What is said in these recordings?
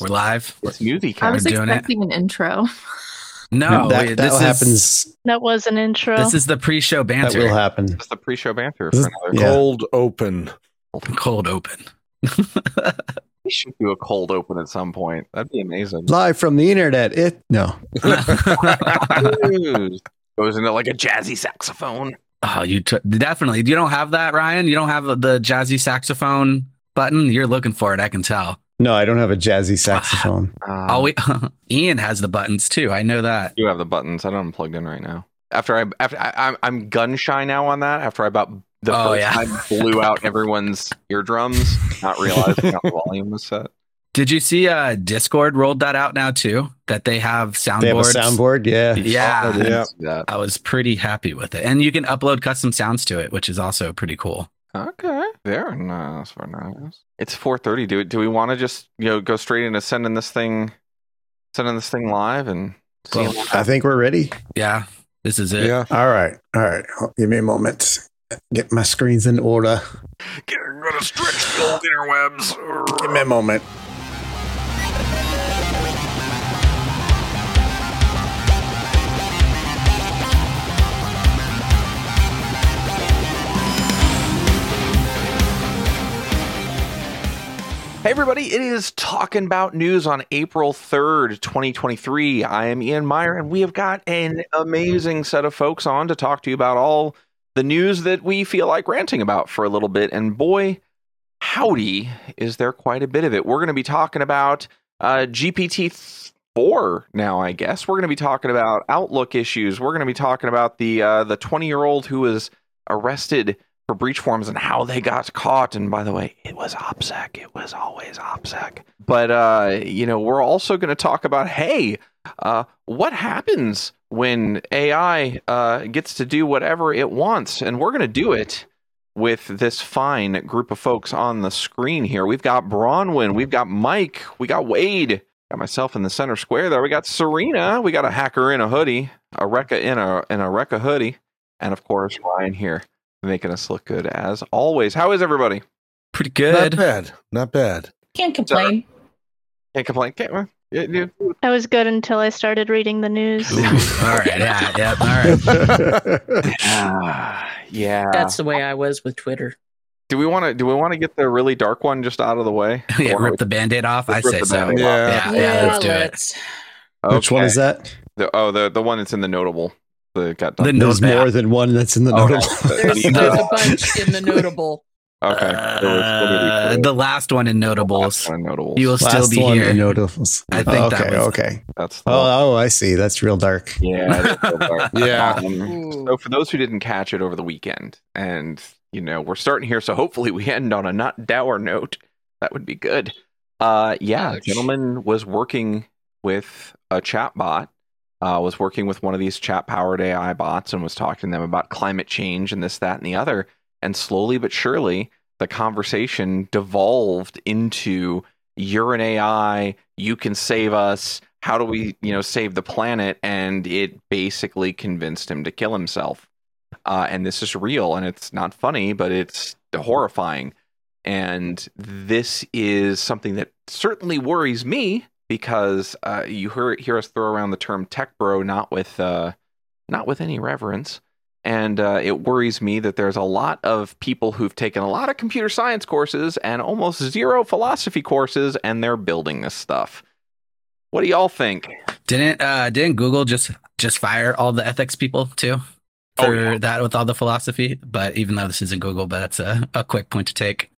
We're live. It's music. I was We're doing it. expecting an intro. No, that, wait, that this is happens. That was an intro. this is the pre-show banter. That will happen. It's the pre-show banter. This- For another. Yeah. Cold open. cold open. We should do a cold open at some point. That'd be amazing. Live from the internet. It no. News. Goes into like a jazzy saxophone. oh, you t- definitely. You don't have that, Ryan. You don't have the jazzy saxophone button. You're looking for it. I can tell. No, I don't have a jazzy saxophone. Uh, Oh, wait. Ean has the buttons too. I know that. you have the buttons. I don't have plugged in right now. After I after I, I'm I'm gun shy now on that. After I about the Oh, first yeah. time blew out everyone's eardrums, not realizing how the volume was set. Did you see uh Discord rolled that out now too? That they have soundboards. They have a soundboard. Yeah. Yeah. Oh, Yeah. I was pretty happy with it. And you can upload custom sounds to it, which is also pretty cool. Okay, very nice, very nice. It's four thirty. Do do we want to just you know go straight into sending this thing, sending this thing live and see Well, I think we're ready. Yeah. This is it. Yeah. All right. All right. Give me a moment. Get my screens in order. gonna stretch the old interwebs. Give me a moment. Hey everybody, it is talking about news on April 3rd, 2023. I am Ean Meyer and we have got an amazing set of folks on to talk to you about all the news that we feel like ranting about for a little bit. And boy, howdy, is there quite a bit of it. We're going to be talking about uh, GPT 4 now, I guess. We're going to be talking about Outlook issues. We're going to be talking about the uh, the 20 year old who was arrested for BreachForums and how they got caught. And by the way, it was OPSEC. It was always OPSEC. But, uh, you know, we're also going to talk about, hey, uh, what happens when AI uh, gets to do whatever it wants? And we're going to do it with this fine group of folks on the screen here. We've got Bronwyn, we've got Mike, we got Wade, got myself in the center square there. We got Serena, we got a hacker in a hoodie, a Rekka in a in a Rekka hoodie, and of course Ryan here making us look good as always. How is everybody? Pretty good. Not bad. Not bad. Can't complain. Can't complain. Can't. uh, yeah, yeah. I was good until I started reading the news. Ooh, all right. Yeah. Yeah. All right. Ah, yeah. That's the way I was with Twitter. do we want to? Do we want to get the really dark one just out of the way? yeah. Or- Rip the band aid off. I say so. Band-Aid Yeah. Yeah. let's do it. let's. Which one is that? The, oh, the the one that's in the notable. The got The There's notepad. more than one that's in the Okay. notable. There's, The- there's a bunch in the notable. Okay. Uh, the last one in notables. last one notables. You will still be one here. in notables. I think that okay. was- okay. That's the Oh, oh, I see. That's real dark. yeah. that's the part. Yeah. Um, so for those who didn't catch it over the weekend, and you know we're starting here, so hopefully we end on a not dour note. That would be good. Uh, yeah, Ouch. gentleman was working with a chat bot. Uh, was working with one of these chat powered AI bots and was talking to them about climate change and this, that, and the other. And slowly but surely, the conversation devolved into you're an AI, you can save us. How do we, you know, save the planet? And it basically convinced him to kill himself. Uh, and this is real, and it's not funny, but it's horrifying. And this is something that certainly worries me because uh, you hear hear us throw around the term tech bro, not with uh, not with any reverence. And uh, it worries me that there's a lot of people who've taken a lot of computer science courses and almost zero philosophy courses, and they're building this stuff. What do y'all think? Didn't uh didn't Google just just fire all the ethics people too Oh, for yeah. that with all the philosophy? But even though this isn't Google, but that's a, a quick point to take.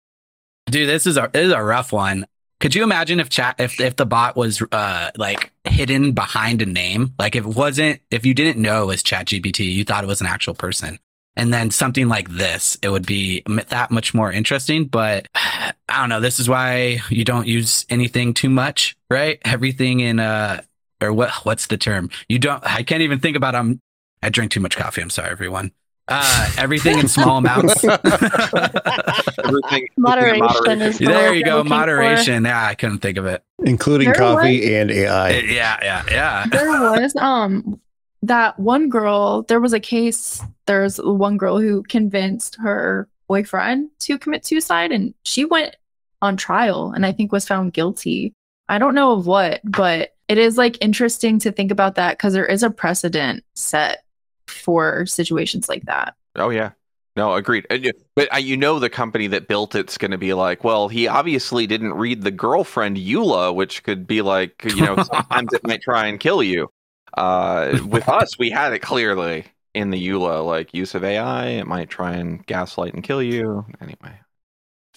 Dude, this is a this is a rough one. Could you imagine if chat if if the bot was uh like hidden behind a name? Like if it wasn't if you didn't know it was Chat GPT, you thought it was an actual person. And then something like this, it would be that much more interesting. But I don't know. This is why you don't use anything too much, right? Everything in uh or what what's the term? You don't I can't even think about um I drink too much coffee. I'm sorry, everyone. Uh everything in small amounts. Everything Moderation is there you go. looking for. Moderation. Yeah, I couldn't think of it. Including There coffee and AI. Yeah, yeah, yeah. there was um that one girl there was a case there's one girl who convinced her boyfriend to commit suicide and she went on trial and i think was found guilty I don't know of what, but it is like interesting to think about that because there is a precedent set for situations like that. Oh yeah. No, agreed. And you- But uh, you know the company that built it's going to be like, well, he obviously didn't read the girlfriend EULA, which could be like, you know, sometimes it might try and kill you. Uh, with us, we had it clearly in the EULA, like use of AI, it might try and gaslight and kill you. Anyway,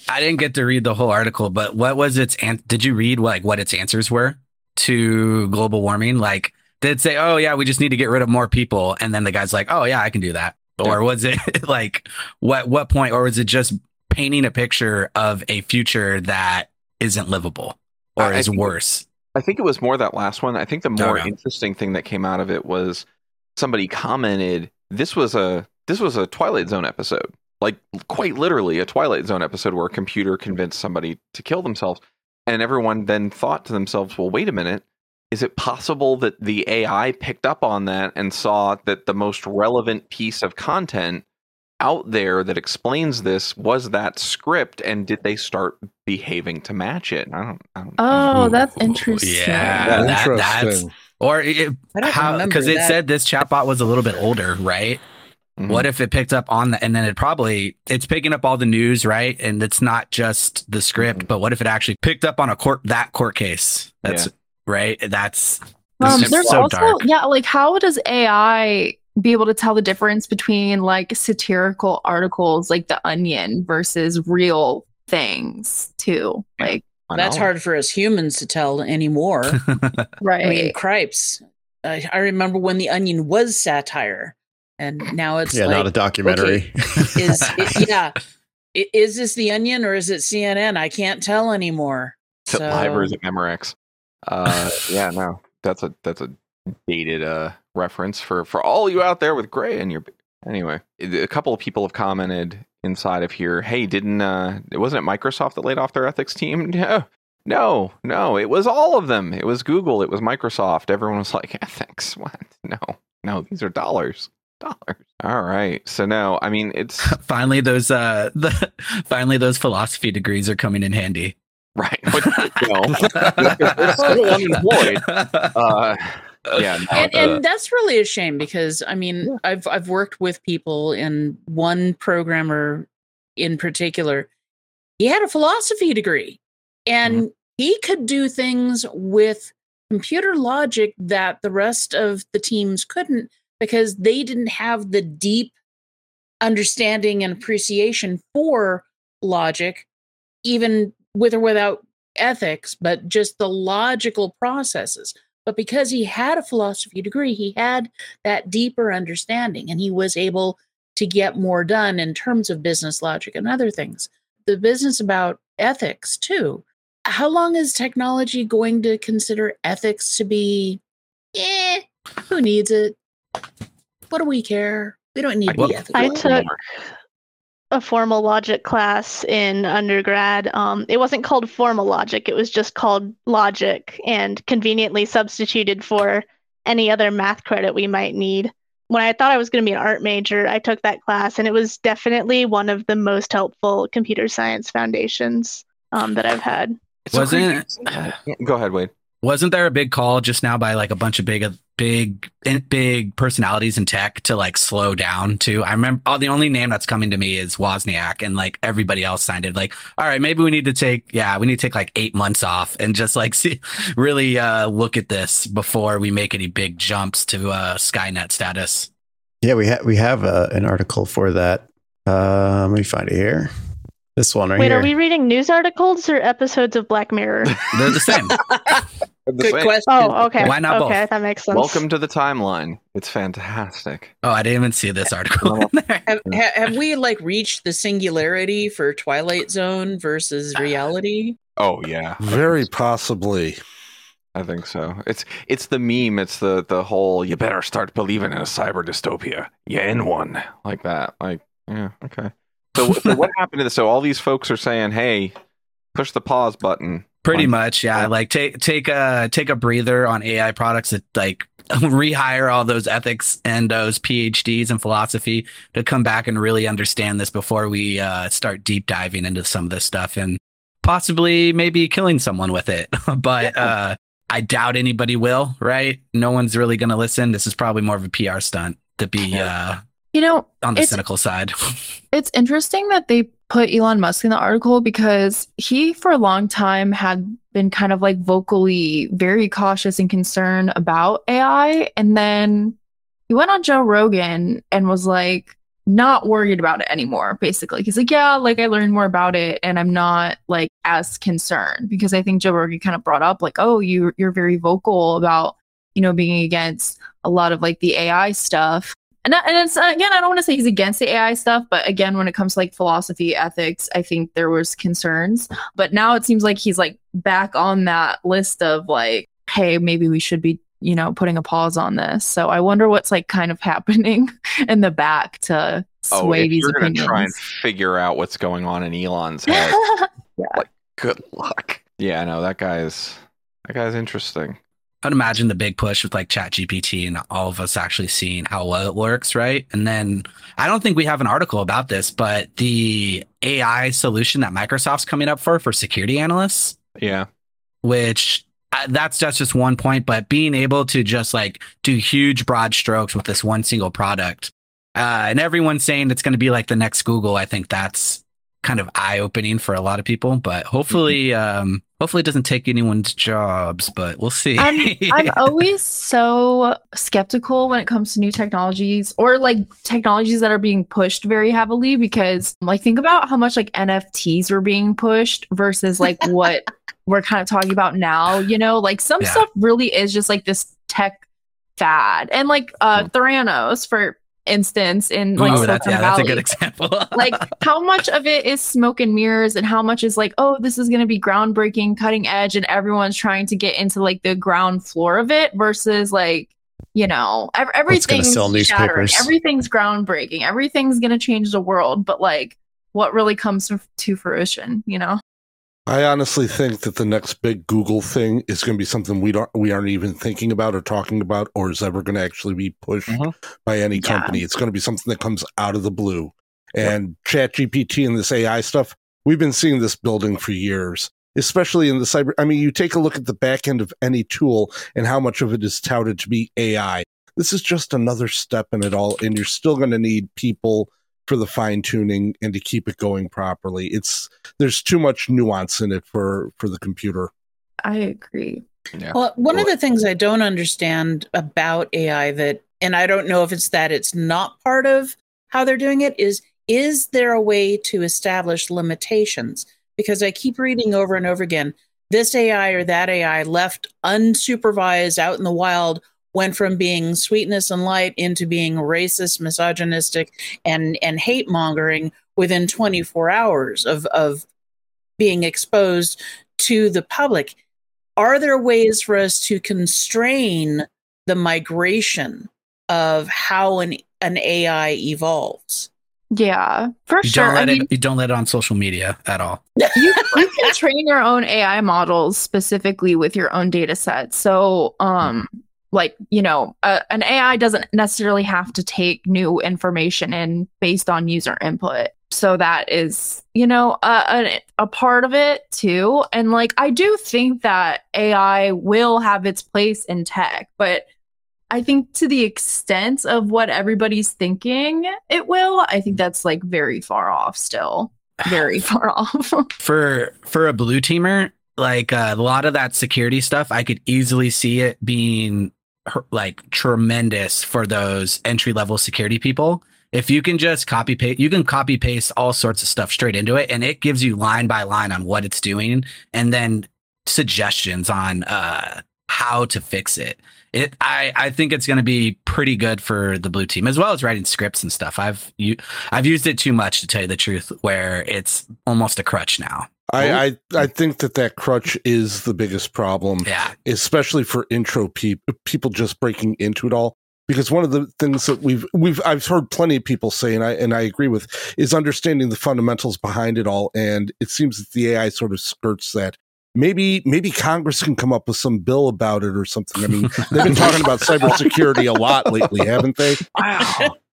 I didn't get to read the whole article, but what was its an- did you read like what its answers were to global warming? Like did say, "Oh yeah, we just need to get rid of more people," and then the guy's like, "Oh yeah, I can do that," or was it like what what point, or was it just painting a picture of a future that isn't livable or I- I is think- worse? I think it was more that last one. I think the more Okay. interesting thing that came out of it was somebody commented this was a this was a Twilight Zone episode. Like quite literally a Twilight Zone episode where a computer convinced somebody to kill themselves. And everyone then thought to themselves, well, wait a minute. Is it possible that the AI picked up on that and saw that the most relevant piece of content out there that explains this was that script? And did they start behaving to match it? I don't, I don't, I don't Oh, that's interesting. Yeah, Yeah, that- that's interesting. or it, how because it that. said this chatbot was a little bit older, right? Mhm. What if it picked up on the, and then it probably it's picking up all the news, right? And it's not just the script, Mhm. but what if it actually picked up on a court that court case? That's right. That's Um, there's so also dark. yeah, like how does AI be able to tell the difference between like satirical articles like The Onion versus real things too? Like That's know. hard for us humans to tell anymore. right. I mean, cripes. I, I remember when the Onion was satire, and now it's yeah, like, not a documentary. is it, yeah, is this the Onion or is it CNN? I can't tell anymore. Is it So, live or is it Memorex? Uh, yeah, no, that's a that's a dated uh reference for for all you out there with gray in your. Anyway, a couple of people have commented inside of here. Hey, didn't uh, it wasn't it Microsoft that laid off their ethics team? No, no, no. It was all of them. It was Google. It was Microsoft. Everyone was like, ethics. What? No, no. These are dollars. Dollars. All right. So no, I mean it's finally those uh the finally those philosophy degrees are coming in handy. Right. But, no, they're still unemployed. Uh, yeah. No, and, uh, and that's really a shame because I mean I've I've worked with people and one programmer in particular he had a philosophy degree and he could do things with computer logic that the rest of the teams couldn't because they didn't have the deep understanding and appreciation for logic even with or without ethics but just the logical processes but because he had a philosophy degree, he had that deeper understanding and he was able to get more done in terms of business logic and other things. The business about ethics, too. How long is technology going to consider ethics to be, eh, who needs it? What do we care? We don't need to Well, be ethical. I took a formal logic class in undergrad. Um, it wasn't called formal logic, it was just called logic and conveniently substituted for any other math credit we might need. When I thought I was going to be an art major, I took that class, and it was definitely one of the most helpful computer science foundations um, that I've had. Wasn't crazy. Go ahead, Wade. wasn't there a big call just now by like a bunch of big big big personalities in tech to like slow down too? I remember oh, the only name that's coming to me is Wozniak and like everybody else signed it like all right maybe we need to take yeah we need to take like 8 months off and just like see really uh look at this before we make any big jumps to uh Skynet status. Yeah, we have we have uh, an article for that. Uh, let me find it here. This one right Wait, here. Wait, are we reading news articles or episodes of Black Mirror? They're the same. The Good same. question. Oh, okay. Why not okay, both? that makes sense. Welcome to the timeline. It's fantastic. oh, I didn't even see this article. Have, ha- have we like reached the singularity for Twilight Zone versus reality? Oh yeah, Very possibly. I think so. It's it's the meme. It's the the whole. You better start believing in a cyber dystopia. You in one like that. Like yeah, okay. So, so what happened to this? So all these folks are saying, "Hey, push the pause button." Pretty much, yeah. Like take take a take a breather on AI products that like rehire all those ethics and those PhDs in philosophy to come back and really understand this before we uh, start deep diving into some of this stuff. And possibly maybe killing someone with it. but uh, I doubt anybody will, right? No one's really going to listen. This is probably more of a PR stunt to be uh, You know, on the cynical side. It's interesting that they put Elon Musk in the article because he, for a long time, had been kind of like vocally very cautious and concerned about AI. And then he went on Joe Rogan and was like, not worried about it anymore, basically. He's like, yeah, like I learned more about it and I'm not like as concerned because I think Joe Rogan kind of brought up, like, oh, you, you're very vocal about, you know, being against a lot of like the AI stuff and, and it's again i don't want to say he's against the ai stuff but again when it comes to like philosophy ethics i think there was concerns but now it seems like he's like back on that list of like hey maybe we should be you know putting a pause on this so i wonder what's like kind of happening in the back to Oh, sway if these you're going to opinions try and figure out what's going on in Elon's head, Yeah. good luck. Yeah, no, that guy's that guy's interesting. I'd imagine the big push with like Chat GPT and all of us actually seeing how well it works, right? And then I don't think we have an article about this, but the AI solution that Microsoft's coming up for for security analysts, Yeah, which uh, that's just just one point, but being able to just like do huge broad strokes with this one single product, uh, and everyone's saying it's going to be like the next Google. I think that's kind of eye opening for a lot of people, but hopefully, um, hopefully it doesn't take anyone's jobs, but we'll see. I'm, I'm always so skeptical when it comes to new technologies or like technologies that are being pushed very heavily because like think about how much like NFTs were being pushed versus like what we're kind of talking about now, you know, like some Yeah. stuff really is just like this tech fad. And like uh Theranos for instance in like Silicon that's yeah, that's a good example. like how much of it is smoke and mirrors and how much is like oh this is going to be groundbreaking cutting edge and everyone's trying to get into like the ground floor of it versus like you know ev- everything's sell shattering. newspapers. everything's groundbreaking. Everything's going to change the world. But like what really comes to fruition you know I honestly think that the next big Google thing is going to be something we don't we aren't even thinking about or talking about or is ever going to actually be pushed Mhm. by any Yeah. company. It's going to be something that comes out of the blue. And ChatGPT and this AI stuff, we've been seeing this building for years, especially in the cyber. I mean, you take a look at the back end of any tool and how much of it is touted to be AI. This is just another step in it all, and you're still going to need people for the fine tuning and to keep it going properly. It's there's too much nuance in it for for the computer. i agree yeah. Well, one of the things I don't understand about AI that, and I don't know if it's that it's not part of how they're doing it, is is there a way to establish limitations? Because I keep reading over and over again, this AI or that AI left unsupervised out in the wild went from being sweetness and light into being racist, misogynistic, and and hate mongering within 24 hours of of being exposed to the public are there ways for us to constrain the migration of how an an AI evolves? yeah for you sure don't i let mean it. You don't let it on social media at all. you, you can train your own AI models specifically with your own data set. So, um, like you know, uh, an AI doesn't necessarily have to take new information in based on user input. So that is, you know, a, a, a part of it too. And like, I do think that AI will have its place in tech, but I think to the extent of what everybody's thinking it will, I think that's like very far off still. Very far off. for for a blue teamer like uh, a lot of that security stuff i could easily see it being like tremendous for those entry level security people. If you can just copy paste you can copy paste all sorts of stuff straight into it and it gives you line by line on what it's doing and then suggestions on uh how to fix it. It i i think it's going to be pretty good for the blue team as well as writing scripts and stuff. I've you i've used it too much to tell you the truth where it's almost a crutch now I, I I think that that crutch is the biggest problem, yeah especially for intro people people just breaking into it all. Because one of the things that we've we've I've heard plenty of people say, and I and I agree with, is understanding the fundamentals behind it all. And it seems that the AI sort of skirts that. Maybe maybe Congress can come up with some bill about it or something. I mean, they've been talking about cybersecurity a lot lately, haven't they? Wow.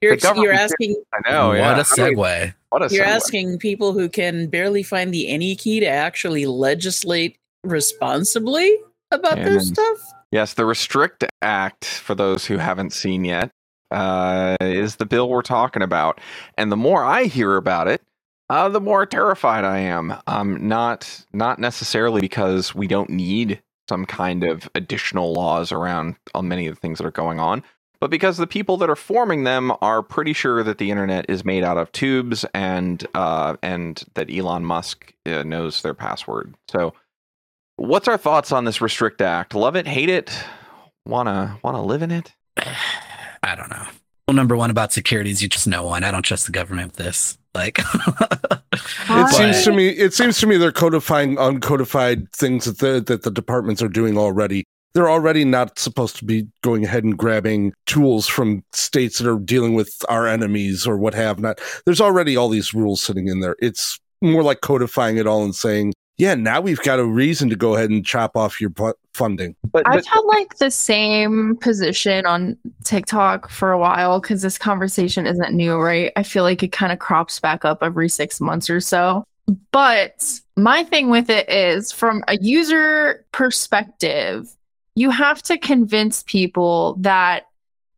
You're The you're asking I know. what yeah. a segue. What a You're segue. asking people who can barely find the any key to actually legislate responsibly about And this stuff. Yes, the Restrict Act, for those who haven't seen yet, uh, is the bill we're talking about. And the more I hear about it, uh, the more terrified I am. Um, not not necessarily because we don't need some kind of additional laws around on many of the things that are going on, but because the people that are forming them are pretty sure that the internet is made out of tubes and uh, and that Elon Musk uh, knows their password. So What's our thoughts on this Restrict Act? Love it, hate it, wanna wanna live in it? I don't know. Well, number one about security is you just know one. I don't trust the government with this. Like, It seems to me. It seems to me they're codifying uncodified things that the that the departments are doing already. They're already not supposed to be going ahead and grabbing tools from states that are dealing with our enemies or what have not. There's already all these rules sitting in there. It's more like codifying it all and saying, "Yeah, now we've got a reason to go ahead and chop off your pu- funding." But, I've had like the same position on TikTok for a while because this conversation isn't new, right? I feel like it kind of crops back up every six months or so. But my thing with it is from a user perspective, you have to convince people that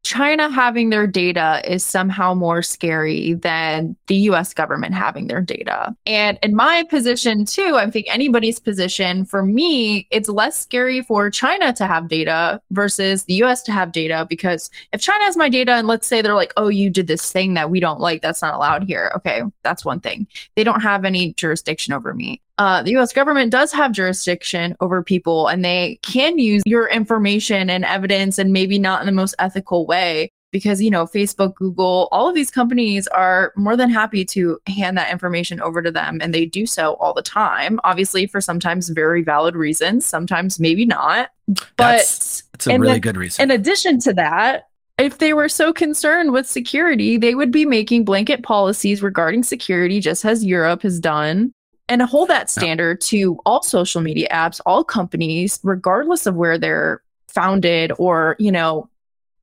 China having their data is somehow more scary than the US government having their data. And in my position, too, I think anybody's position, for me, it's less scary for China to have data versus the US to have data. Because if China has my data and let's say they're like, oh, you did this thing that we don't like, that's not allowed here. Okay, that's one thing. They don't have any jurisdiction over me. Uh, the US government does have jurisdiction over people and they can use your information and evidence and maybe not in the most ethical way because you know Facebook, Google, all of these companies are more than happy to hand that information over to them and they do so all the time. Obviously for sometimes very valid reasons, sometimes maybe not. But That's- it's a really then- good reason. in addition to that, if they were so concerned with security, they would be making blanket policies regarding security, just as Europe has done, and hold that standard to all social media apps, all companies, regardless of where they're founded or, you know,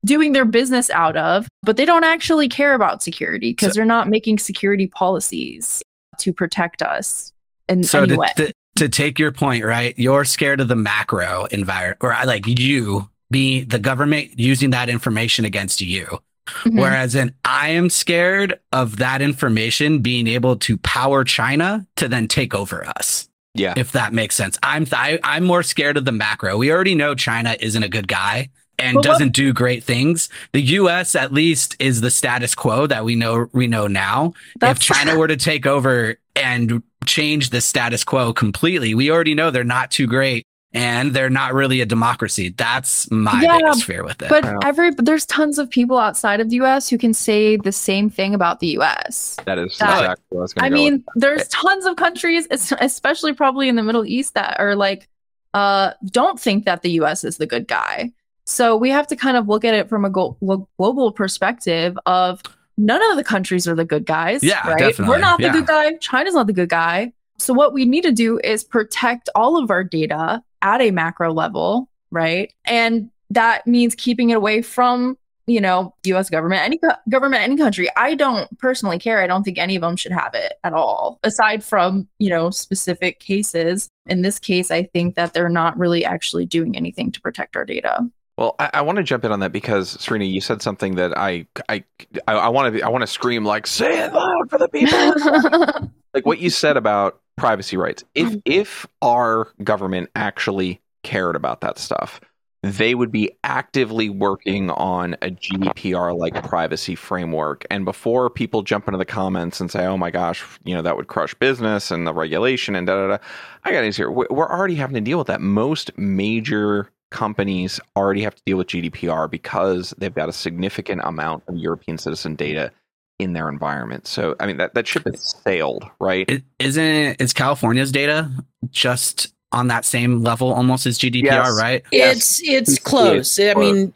doing their business out of. But they don't actually care about security because So- they're not making security policies to protect us in so any to, way. to, to take your point, right? You're scared of the macro environment, or I like you be the government using that information against you. Mhm. Whereas in I am scared of that information being able to power China to then take over us. Yeah. If that makes sense. I'm I, I'm more scared of the macro. We already know China isn't a good guy and But doesn't do great things. The US at least is the status quo that we know we know now. if China were to take over and change the status quo completely, we already know they're not too great and they're not really a democracy. That's my Yeah, biggest fear with it. But Yeah. every there's tons of people outside of the US who can say the same thing about the US. that is That- exactly what I was going I go. mean, there's tons of countries, especially probably in the Middle East, that are like, uh, don't think that the US is the good guy. So we have to kind of look at it from a global perspective of none of the countries are the good guys. Yeah, right? definitely, We're not the yeah. good guy. China's not the good guy. So what we need to do is protect all of our data at a macro level, right? And that means keeping it away from you know, U.S. government, any co- government, any country. I don't personally care. I don't think any of them should have it at all, aside from you know specific cases. In this case, I think that they're not really actually doing anything to protect our data. Well, I, I want to jump in on that because Serena, you said something that I I I want to I want to scream like say it loud for the people. like what you said about privacy rights. If mm-hmm. if our government actually cared about that stuff, they would be actively working on a GDPR like privacy framework. And before people jump into the comments and say, "Oh my gosh, you know that would crush business and the regulation and da da da," I got news here. We- We're already having to deal with that. Most major companies already have to deal with GDPR because they've got a significant amount of European citizen data in their environment. So, I mean, that, that ship has sailed, right? It, isn't is California's data just on that same level almost as GDPR, Yes. right? Yes. It's it's It's close. I close. mean,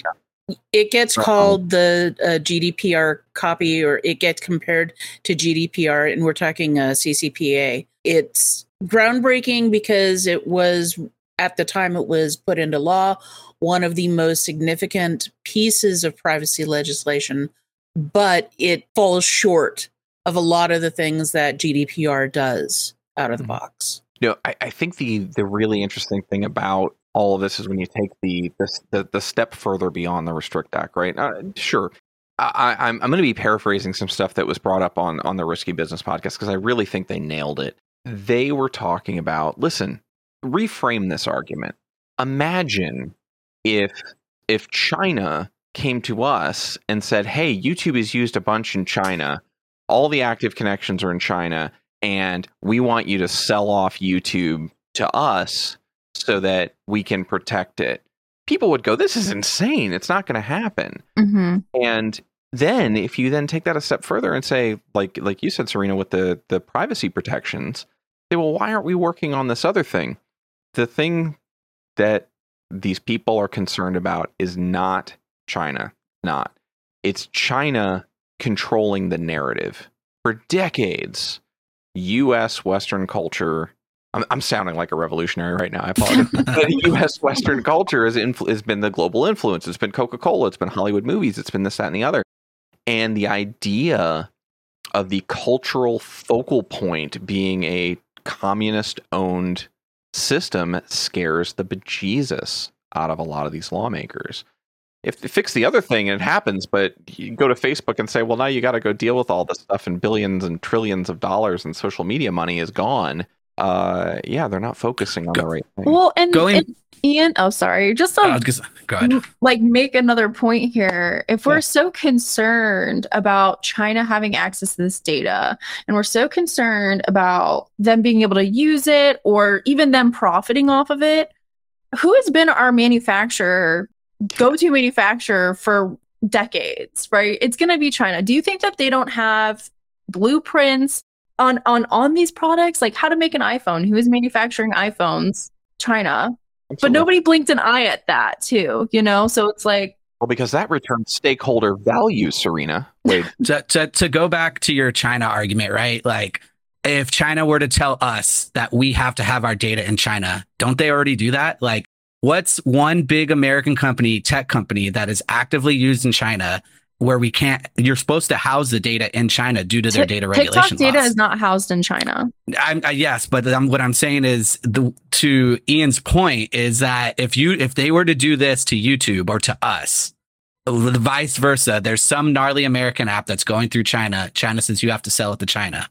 it gets Um, called the uh, GDPR copy, or it gets compared to GDPR, and we're talking uh, CCPA. It's groundbreaking because it was at the time it was put into law one of the most significant pieces of privacy legislation, but it falls short of a lot of the things that GDPR does out of the Mhm. box. You know, I, I think the the really interesting thing about all of this is when you take the the the, the step further beyond the Restrict Act, right? Uh, sure. I, I- I'm I'm going to be paraphrasing some stuff that was brought up on on the Risky Business podcast because I really think they nailed it. They were talking about listen, reframe this argument. Imagine if if China came to us and said, "Hey, YouTube is used a bunch in China. All the active connections are in China, and we want you to sell off YouTube to us so that we can protect it." People would go, "This is insane. It's not going to happen." hmm And then if you then take that a step further and say, like like you said, Serena, with the the privacy protections, say, well, why aren't we working on this other thing? The thing that these people are concerned about is not China, not. It's China controlling the narrative. For decades, US Western culture I'm, I'm sounding like a revolutionary right now. I apologize. U.S. Western culture has, influ- has been the global influence. It's been Coca Cola. It's been Hollywood movies. It's been this, that, and the other. And the idea of the cultural focal point being a communist owned system scares the bejesus out of a lot of these lawmakers. If they fix the other thing and it happens, but you go to Facebook and say, well, now you got to go deal with all this stuff and billions and trillions of dollars and social media money is gone. Uh, yeah, they're not focusing on Go- the right thing. Well, and, Going- and Ean, oh sorry, just to I was gonna- go ahead. like make another point here. If we're Yeah. so concerned about China having access to this data, and we're so concerned about them being able to use it or even them profiting off of it, who has been our manufacturer, go-to manufacturer for decades, right? It's going to be China. Do you think that they don't have blueprints on on on these products, like how to make an iPhone? Who is manufacturing iPhones? China. But nobody blinked an eye at that too, you know? So it's like Well, because that returns stakeholder value, Serena. Wait, to, to to go back to your China argument, right? Like if China were to tell us that we have to have our data in China, don't they already do that? Like what's one big American company, tech company that is actively used in China where we can't you're supposed to house the data in China due to their Tik- data TikTok regulation data laws. is not housed in China. I'm, uh, yes, but um, what I'm saying is the, to Ean's point is that if you if they were to do this to YouTube or to us, the vice versa, there's some gnarly American app that's going through China. China says you have to sell it to China.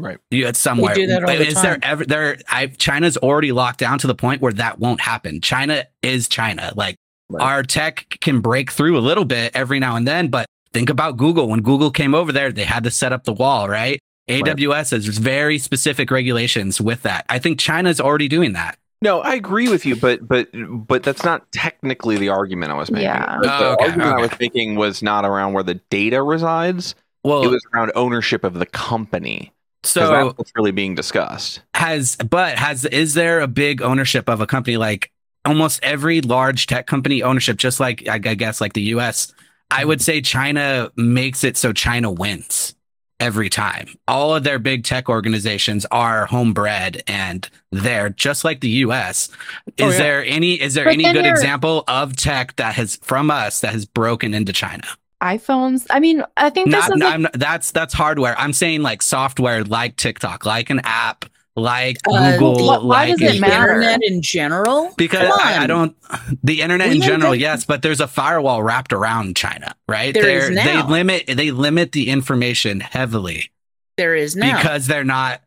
Right. You, it's somewhere. do that all the is there ever there? I, China's already locked down to the point where that won't happen. China is China. Like Right. our tech can break through a little bit every now and then, but think about Google. When Google came over there, they had to set up the wall, right? AWS has very specific regulations with that. I think China's already doing that. no, I agree with you, but but but that's not technically the argument I was making. Yeah. The, the Oh, okay, argument I was making was not around where the data resides. Well, it was around ownership of the company. Because so that's really being discussed. has but has is there a big ownership of a company like almost every large tech company ownership just like I, I guess like the US I would say China makes it so China wins every time all of their big tech organizations are homebred and they're just like the US oh, is Oh, yeah. there any is there But any good you're- example of tech that has from us that has broken into China iPhones. I mean, I think this not, is no, like, not- that's that's hardware i'm saying like software like tiktok like an app like Uh, google Why- why like does it the matter? internet in general. because I, I don't the internet We in general that- yes but there's a firewall wrapped around china right There is They're- now. they limit they limit the information heavily There is now. because they're not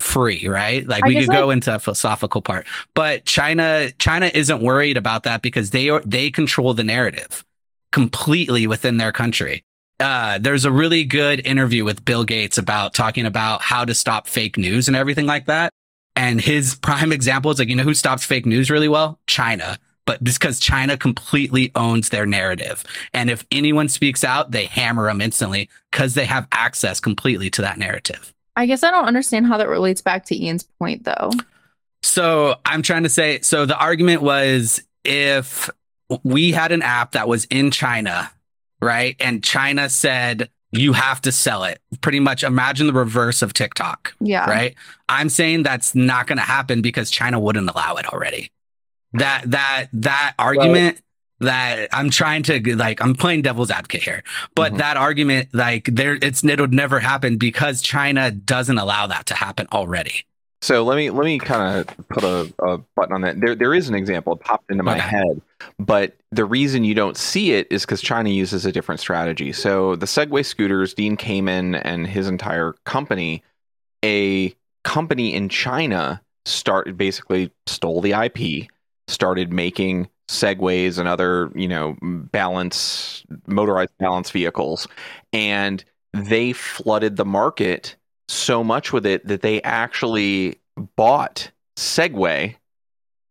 free right like I we guess, could go into a philosophical part but china china isn't worried about that because they are they control the narrative completely within their country uh, there's a really good interview with Bill Gates about talking about how to stop fake news and everything like that. And his prime example is like, you know who stops fake news really well? China. But just because China completely owns their narrative. And if anyone speaks out, they hammer them instantly because they have access completely to that narrative. I guess I don't understand how that relates back to Ean's point though. So I'm trying to say, so the argument was if we had an app that was in China, right? And China said, you have to sell it. Pretty much imagine the reverse of TikTok, Yeah. right? I'm saying that's not going to happen because China wouldn't allow it already. That, that, that argument, that I'm trying to like I'm playing devil's advocate here, but Mhm. that argument like there it's it would never happen because China doesn't allow that to happen already. So let me let me kind of put a, a button on that. There there is an example. It popped into my Okay. head, but the reason you don't see it is because China uses a different strategy. So the Segway scooters, Dean Kamen and his entire company, a company in China started basically stole the IP, started making Segways and other you know balance motorized balance vehicles, and they flooded the market so much with it that they actually bought Segway.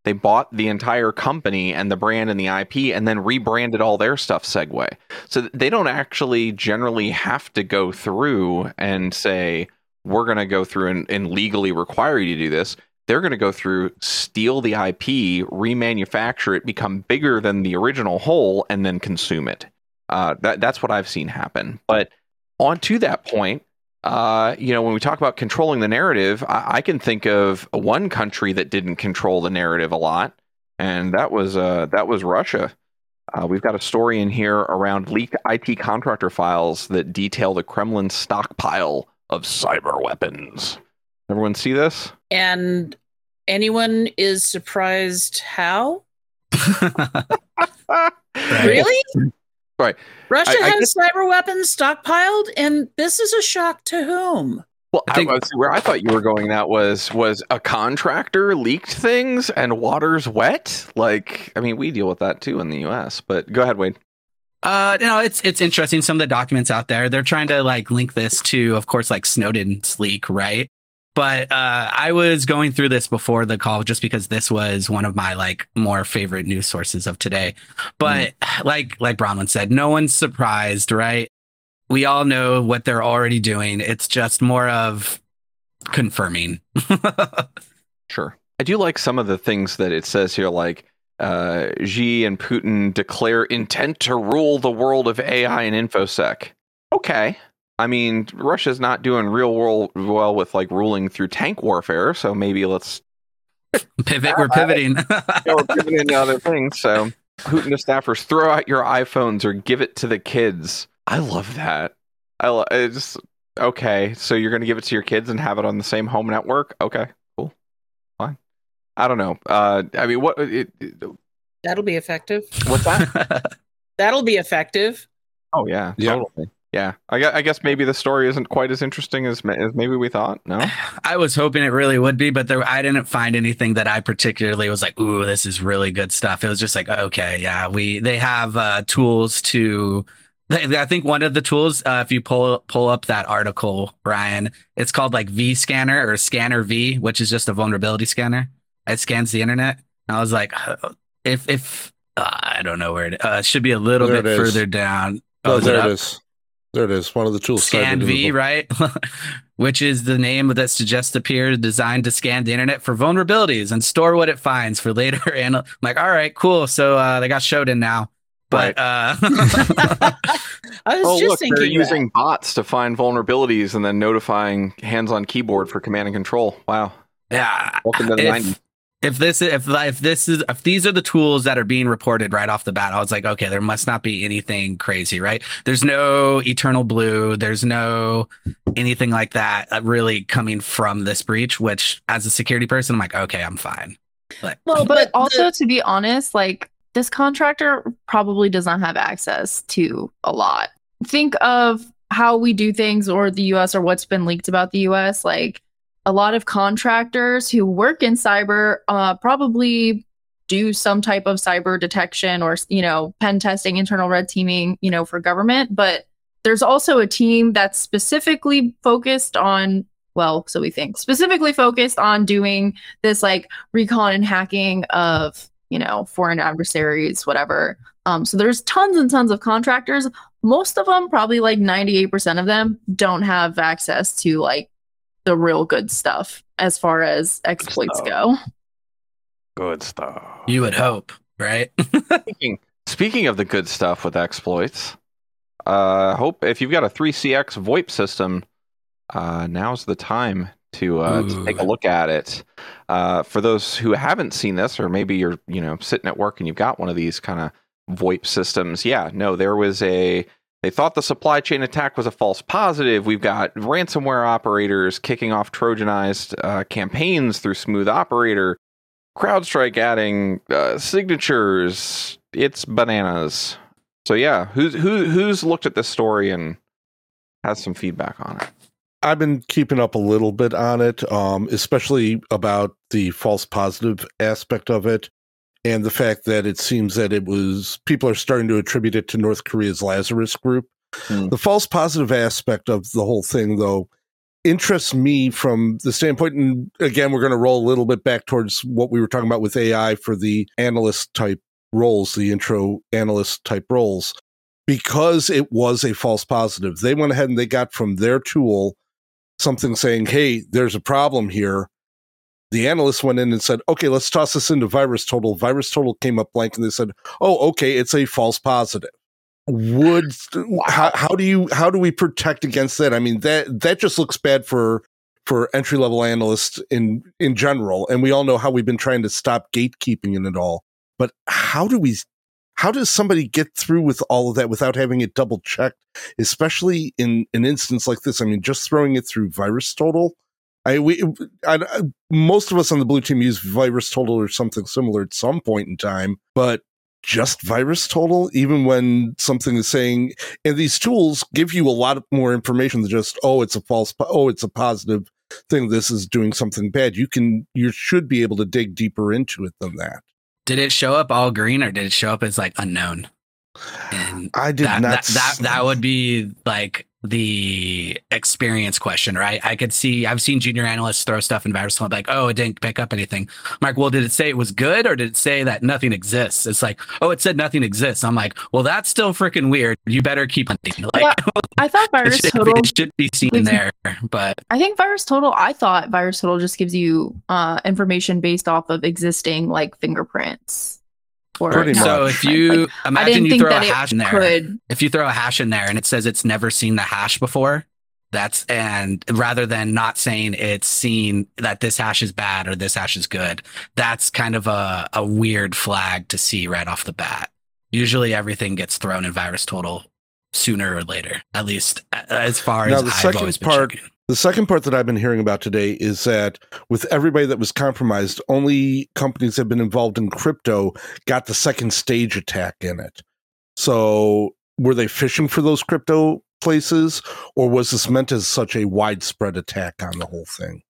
They bought the entire company and the brand and the IP and then rebranded all their stuff Segway. So they don't actually generally have to go through and say, we're going to go through and, and legally require you to do this. They're going to go through, steal the IP, remanufacture it, become bigger than the original whole, and then consume it. Uh, that, that's what I've seen happen. But on to that point, uh, you know, when we talk about controlling the narrative, I, I can think of one country that didn't control the narrative a lot, and that was uh, that was Russia. Uh, we've got a story in here around leaked IT contractor files that detail the Kremlin's stockpile of cyber weapons. Everyone see this? And anyone is surprised how? Really? Right. Russia I- I has cyber weapons stockpiled, and this is a shock to whom? Well, I I think- was where I thought you were going. That was was a contractor leaked things and water's wet. Like, I mean, we deal with that too in the U.S. But go ahead, Wade. Uh, you know, it's it's interesting. Some of the documents out there, they're trying to like link this to, of course, like Snowden's leak, right? But uh, I was going through this before the call just because this was one of my like more favorite news sources of today. But like like Bronwyn said, no one's surprised, right? We all know what they're already doing. It's just more of confirming. Sure. I do like some of the things that it says here, like uh, Xi and Putin declare intent to rule the world of AI and infosec. Okay. I mean, Russia's not doing real world well with like ruling through tank warfare, so maybe let's Pivot, we're pivoting. go pivoting into other things. So, Putin to staffers, throw out your iPhones or give it to the kids. I love that. I lo- it's okay. So you're going to give it to your kids and have it on the same home network? Okay, cool, fine. I don't know. Uh, I mean, what? It, it- That'll be effective. what's that? That'll be effective. oh yeah, Yeah. totally. Yeah, I guess, I guess maybe the story isn't quite as interesting as, as maybe we thought. No, I was hoping it really would be, but there, I didn't find anything that I particularly was like, "Ooh, this is really good stuff." It was just like, okay, yeah, we they have uh, tools to. I think one of the tools, uh, if you pull pull up that article, Ryan, it's called like V Scanner or Scanner V, which is just a vulnerability scanner. It scans the internet. And I was like, if if uh, I don't know where it uh, should be a little There bit further down. Oh, is there up? it is. There it is. One of the tools. Scan V, right? Which is the name that suggests appear designed to scan the internet for vulnerabilities and store what it finds for later. And I'm like, all right, cool. So uh, they got Shodan now. But uh, I was oh just look, thinking they're that. using bots to find vulnerabilities and then notifying hands-on keyboard for command and control. Wow, yeah, welcome to the if, 90s. If this if if this is if these are the tools that are being reported right off the bat, I was like, okay, there must not be anything crazy, right? There's no EternalBlue, there's no anything like that uh, really coming from this breach. Which, as a security person, I'm like, okay, I'm fine. Like, well, but the- also to be honest like this contractor probably does not have access to a lot think of how we do things or the us or what's been leaked about the us like a lot of contractors who work in cyber uh, probably do some type of cyber detection or you know pen testing internal red teaming you know for government. But there's also a team that's specifically focused on well so we think specifically focused on doing this like recon and hacking of you know foreign adversaries whatever. Um so there's tons and tons of contractors. Most of them probably like 98% of them don't have access to like the real good stuff as far as exploits stuff. go Good stuff. you would hope, right? Speaking, speaking of the good stuff with exploits, uh, hope if you've got a 3CX VoIP system, uh, now's the time to, uh, to take a look at it. Uh, for those who haven't seen this, or maybe you're you know sitting at work and you've got one of these kind of VoIP systems. Yeah, no, there was a. They thought the supply chain attack was a false positive. We've got ransomware operators kicking off Trojanized uh, campaigns through Smooth Operator, CrowdStrike adding uh, signatures. It's bananas. So yeah, who's who who's looked at this story and has some feedback on it? I've been keeping up a little bit on it, um, especially about the false positive aspect of it and the fact that it seems that it was people are starting to attribute it to North Korea's Lazarus group. Hmm. The false positive aspect of the whole thing, though, interests me from the standpoint. And again, we're going to roll a little bit back towards what we were talking about with AI for the analyst type roles, the intro analyst type roles, because it was a false positive. They went ahead and they got from their tool something saying, hey, there's a problem here. The analyst went in and said, okay, let's toss this into virus total. Virus total came up blank and they said, oh, okay, it's a false positive. Would how, how do you how do we protect against that? I mean that that just looks bad for for entry level analysts in in general, and we all know how we've been trying to stop gatekeeping in it all. But how do we how does somebody get through with all of that without having it double checked, especially in an instance like this? I mean, just throwing it through Virus Total. I we I, most of us on the blue team use Virus Total or something similar at some point in time, but just Virus Total, even when something is saying, and these tools give you a lot more information than just oh, it's a false, oh, it's a positive thing. This is doing something bad. You can you should be able to dig deeper into it than that. Did it show up all green or did it show up as like unknown? And I did that, not. That, that that would be like the experience question, right? I could see I've seen junior analysts throw stuff in virus like, oh, it didn't pick up anything. I'm like, well, did it say it was good or did it say that nothing exists? It's like, oh, it said nothing exists. I'm like, well, that's still freaking weird. You better keep hunting. Like, Yeah, I thought it, virus should, total. it should be seen gives there, but I think virus total. I thought virus total just gives you uh, information based off of existing like fingerprints. Or Pretty much. so if you I imagine didn't you think throw a hash in there, could. if you throw a hash in there and it says it's never seen the hash before, that's and rather than not saying it's seen that this hash is bad or this hash is good, that's kind of a, a weird flag to see right off the bat. Usually everything gets thrown in virus total sooner or later, at least as far Now, as the I've second always been part- checking. The second part that I've been hearing about today is that with everybody that was compromised, only companies that have been involved in crypto got the second stage attack in it. So were they fishing for those crypto places, or was this meant as such a widespread attack on the whole thing?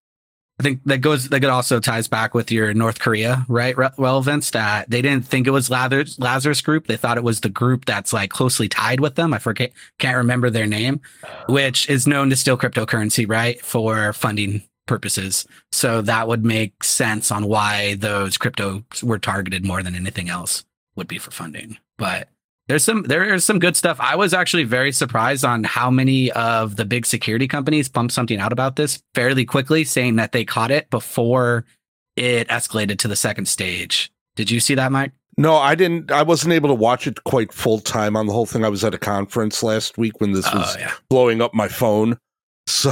I think that goes that also ties back with your North Korea right re- relevance that they didn't think it was Lazarus, Lazarus group. They thought it was the group that's like closely tied with them. I forget can't remember their name uh. which is known to steal cryptocurrency right for funding purposes. So that would make sense on why those cryptos were targeted more than anything else would be for funding. But there's some there is some good stuff. I was actually very surprised on how many of the big security companies pumped something out about this fairly quickly, saying that they caught it before it escalated to the second stage. Did you see that, Mike? No, I didn't. I wasn't able to watch it quite full time on the whole thing. I was at a conference last week when this oh, was Oh yeah. blowing up my phone. So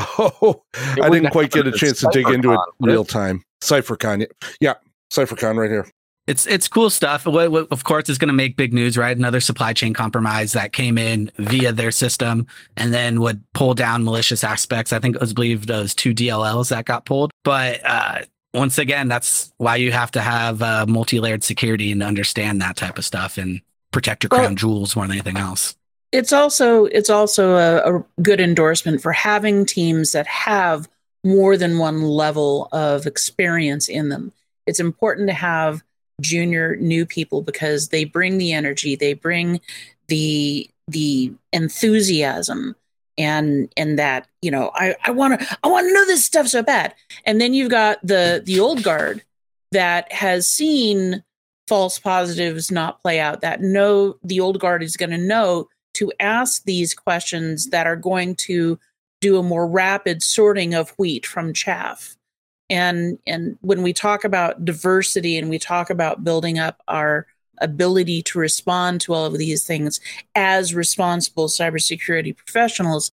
I didn't quite get a chance to dig into it real time. CypherCon. Yeah. CypherCon right here. It's it's cool stuff. What, what, of course, is going to make big news, right? Another supply chain compromise that came in via their system and then would pull down malicious aspects. I think it was believed those two DLLs that got pulled. But uh, once again, that's why you have to have uh, multi-layered security and understand that type of stuff and protect your Well- crown jewels more than anything else. it's also it's also a, a good endorsement for having teams that have more than one level of experience in them. It's important to have junior new people because they bring the energy, they bring the the enthusiasm and and that you know I I want to I want to know this stuff so bad. And then you've got the the old guard that has seen false positives not play out that know the old guard is going to know to ask these questions that are going to do a more rapid sorting of wheat from chaff. And and when we talk about diversity and we talk about building up our ability to respond to all of these things as responsible cybersecurity professionals,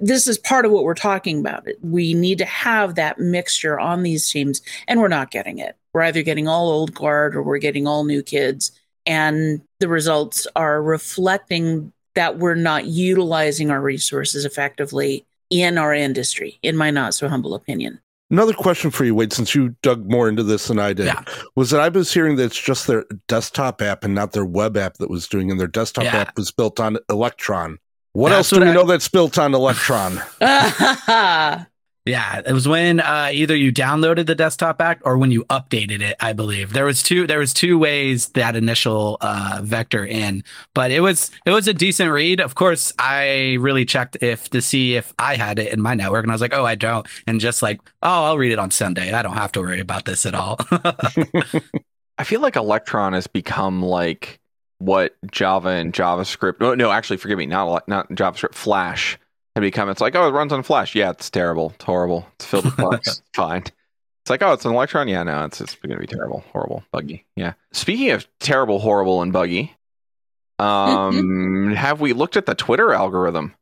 this is part of what we're talking about. We need to have that mixture on these teams, and we're not getting it. We're either getting all old guard or we're getting all new kids. and the results are reflecting that we're not utilizing our resources effectively in our industry, in my not so humble opinion. Another question for you, Wade, since you dug more into this than I did, Yeah. was that I was hearing that it's just their desktop app and not their web app that was doing, and their desktop Yeah. app was built on Electron. What That's else do what we I- know that's built on Electron? Yeah, it was when uh, either you downloaded the desktop app or when you updated it. I believe there was two. There was two ways that initial uh, vector in, but it was it was a decent read. Of course, I really checked if to see if I had it in my network, and I was like, oh, I don't, and just like, oh, I'll read it on Sunday. I don't have to worry about this at all. I feel like Electron has become like what Java and JavaScript. No, no, actually, forgive me, not not JavaScript. Flash had become. It's like, oh, it runs on Flash. Yeah, it's terrible. It's horrible. It's filled with bugs. It's fine. It's like, oh, it's an Electron. Yeah, no, it's it's going to be terrible, horrible, buggy. Yeah. Speaking of terrible, horrible, and buggy, um, have we looked at the Twitter algorithm?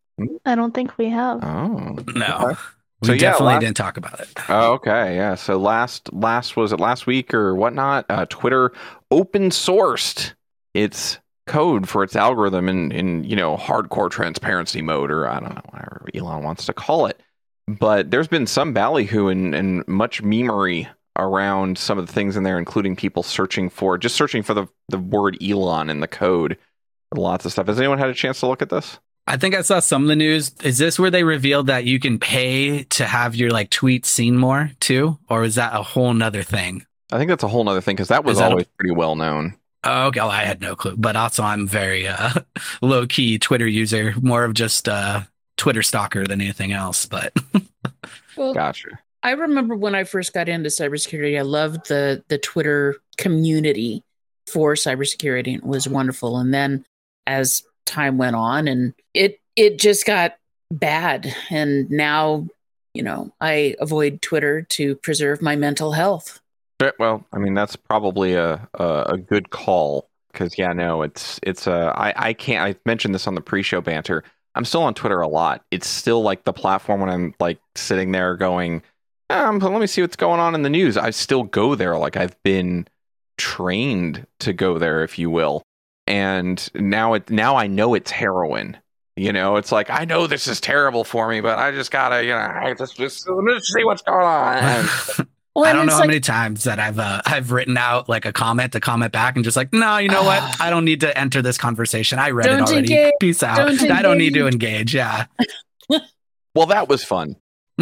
I don't think we have. Oh, no, Okay. we So, yeah, definitely last- didn't talk about it. Oh, okay, yeah. So last last was it last week or whatnot? Uh, Twitter open sourced its code for its algorithm in in you know hardcore transparency mode or I don't know whatever Elon wants to call it. But there's been some ballyhoo and, and much memery around some of the things in there, including people searching for just searching for the the word Elon in the code. Lots of stuff. Has anyone had a chance to look at this? I think I saw some of the news. Is this where they revealed that you can pay to have your like tweets seen more too, or is that a whole nother thing? I think that's a whole nother thing because that was that a- always pretty well known. Oh, okay, well, I had no clue. But also, I'm very uh, low key Twitter user, more of just uh, Twitter stalker than anything else. But well, Gotcha. I remember when I first got into cybersecurity, I loved the the Twitter community for cybersecurity. and It was wonderful. And then as time went on and it it just got bad. And now, you know, I avoid Twitter to preserve my mental health. Well, I mean that's probably a a, a good call because yeah, no, it's it's uh, I I can't. I mentioned this on the pre-show banter. I'm still on Twitter a lot. It's still like the platform when I'm like sitting there going, um, let me see what's going on in the news. I still go there. Like I've been trained to go there, if you will. And now it now I know it's heroin. You know, it's like I know this is terrible for me, but I just gotta, you know, I just just me see what's going on. And Well, I don't know it's how like, many times that I've uh, I've written out like a comment to comment back and just like, no, you know what? I don't need to enter this conversation. I read it already. engage. Peace out. Don't I don't need to engage. Yeah. well, that was fun.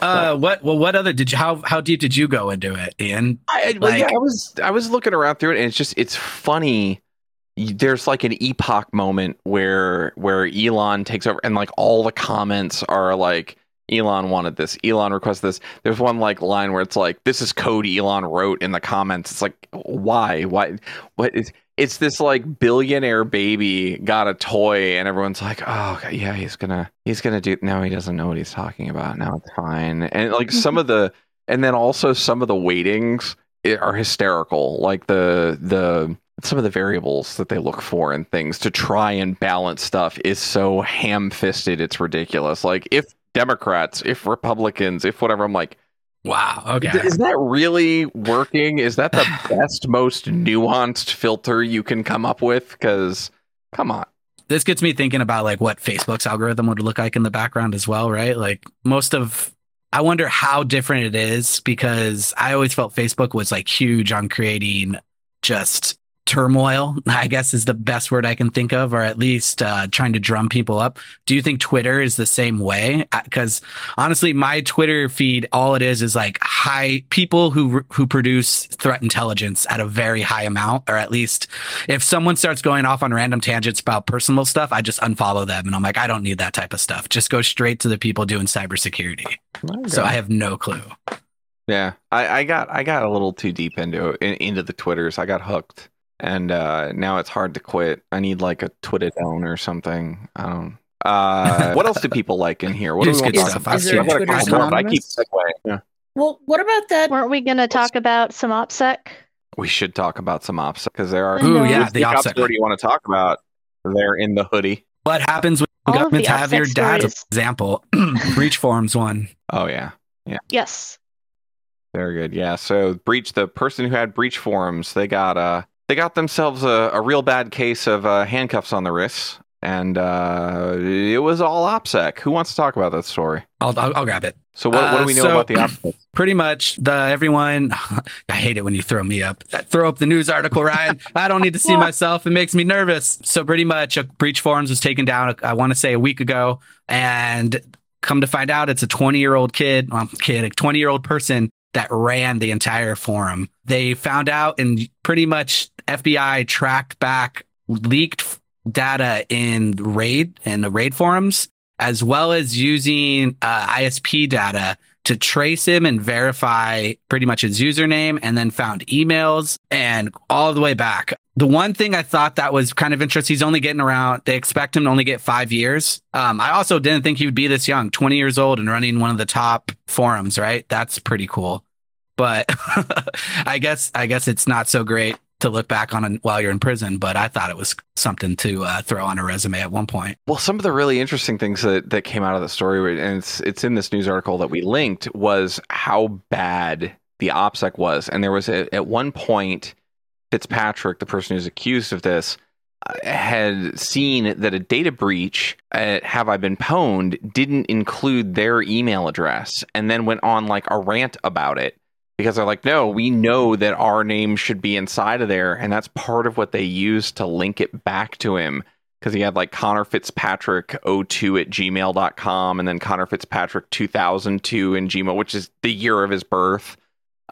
uh, what? Well, what other did you? How how deep did you go into it, Ean? I, I- well, yeah, I was I was looking around through it, and it's just it's funny. There's like an epoch moment where where Elon takes over, and like all the comments are like Elon wanted this, Elon requested this. There's one like line where it's like this is code Elon wrote in the comments. It's like why? Why? What is it's this like billionaire baby got a toy and everyone's like oh yeah he's gonna he's gonna do no he doesn't know what he's talking about. Now it's fine. And like some of the and then also some of the weightings are hysterical. Like the the some of the variables that they look for and things to try and balance stuff is so ham-fisted it's ridiculous. Like if democrats if republicans if whatever i'm like Wow. Okay. is that really working is that the best most nuanced filter you can come up with because come on this gets me thinking about like what Facebook's algorithm would look like in the background as well, right? Like most of I wonder how different it is because I always felt Facebook was like huge on creating just turmoil, I guess is the best word I can think of, or at least uh, trying to drum people up. Do you think Twitter is the same way? Because honestly, my Twitter feed, all it is is like high people who who produce threat intelligence at a very high amount, or at least if someone starts going off on random tangents about personal stuff, I just unfollow them, and I'm like, I don't need that type of stuff. Just go straight to the people doing cybersecurity. So I have no clue. Yeah, I, I got I got a little too deep into into the twitters. I got hooked, and uh, now it's hard to quit. I need like a Twitter down or something. I don't. Uh, what else do people like in here? What do we good want to talk I've about? seen I've a more, I keep. Yeah. well, what about that? Weren't we going to talk about some OPSEC? We should talk about some OPSEC because there are. Ooh, yeah, the OPSEC. story do you want to talk about? They're in the hoodie. What happens when All governments have your OPSEC dad's example? BreachForums one. Oh yeah, yeah. Yes. very good. Yeah, so breach the person who had BreachForums. They got uh they got themselves a, a real bad case of uh, handcuffs on the wrists, and uh, it was all OPSEC. Who wants to talk about that story? I'll, I'll, I'll grab it. So what, what Uh, do we know so- about the OPSEC? Pretty much the everyone. I hate it when you throw me up. Throw up the news article, Ryan. I don't need to see myself. It makes me nervous. So pretty much, a BreachForums was taken down. I want to say a week ago, and come to find out, it's a 20 year old kid, well, kid, a 20 year old person that ran the entire forum. They found out, and pretty much FBI tracked back leaked data in raid and the RaidForums, as well as using uh, ISP data to trace him and verify pretty much his username and then found emails and all the way back. The one thing I thought that was kind of interesting, he's only getting around, they expect him to only get five years. Um, I also didn't think he would be this young, 20 years old and running one of the top forums, right? That's pretty cool. But I guess, I guess it's not so great to look back on while you're in prison, but I thought it was something to uh, throw on a resume at one point. Well, some of the really interesting things that, that came out of the story, and it's it's in this news article that we linked, was how bad the OPSEC was. And there was a, at one point, Fitzpatrick, the person who's accused of this, uh, had seen that a data breach at Have I Been Pwned didn't include their email address, and then went on like a rant about it because they're like, no, we know that our name should be inside of there, and that's part of what they used to link it back to him because he had like Conor Fitzpatrick 02 at gmail.com and then Conor Fitzpatrick 2002 in Gmail, which is the year of his birth.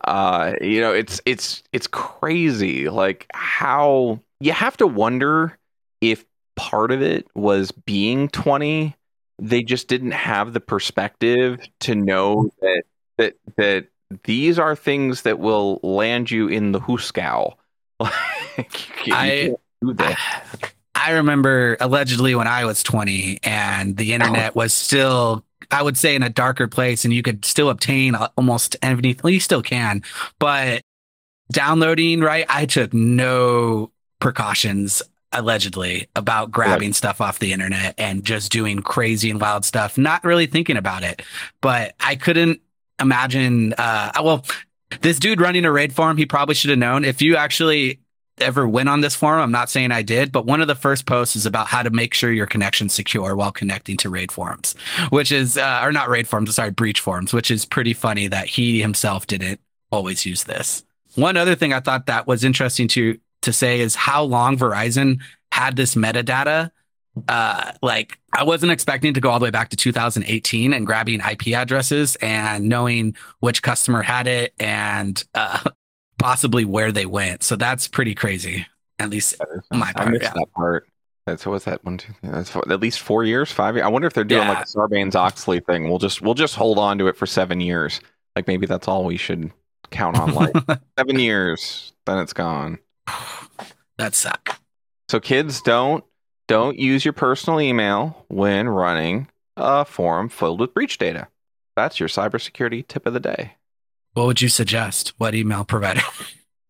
Uh, you know, it's it's it's crazy like how you have to wonder if part of it was being 20 they just didn't have the perspective to know that that that these are things that will land you in the Huskow. Like, I- can't do that. I remember allegedly when I was 20 and the internet was still, I would say, in a darker place, and you could still obtain almost anything. Well, you still can, but downloading, right? I took no precautions allegedly about grabbing stuff off the internet and just doing crazy and wild stuff, not really thinking about it. But I couldn't imagine, uh, well, this dude running a raid farm, he probably should have known. If you actually ever went on this forum. I'm not saying I did, but one of the first posts is about how to make sure your connection's secure while connecting to RaidForums, which is, uh, or not RaidForums, sorry, BreachForums, which is pretty funny that he himself didn't always use this. One other thing I thought that was interesting to to say is how long Verizon had this metadata. Uh, like I wasn't expecting to go all the way back to 2018 and grabbing IP addresses and knowing which customer had it and uh, possibly where they went. So that's pretty crazy. At least my I part, missed yeah. that part. That's what was that one? Two, three, that's four, at least four years, five years. I wonder if they're doing Yeah. like a Sarbanes Oxley thing. We'll just we'll just hold on to it for seven years. Like maybe that's all we should count on. Like seven years, then it's gone. that suck. So kids, don't don't use your personal email when running a forum filled with breach data. That's your cybersecurity tip of the day. What would you suggest? What email provider?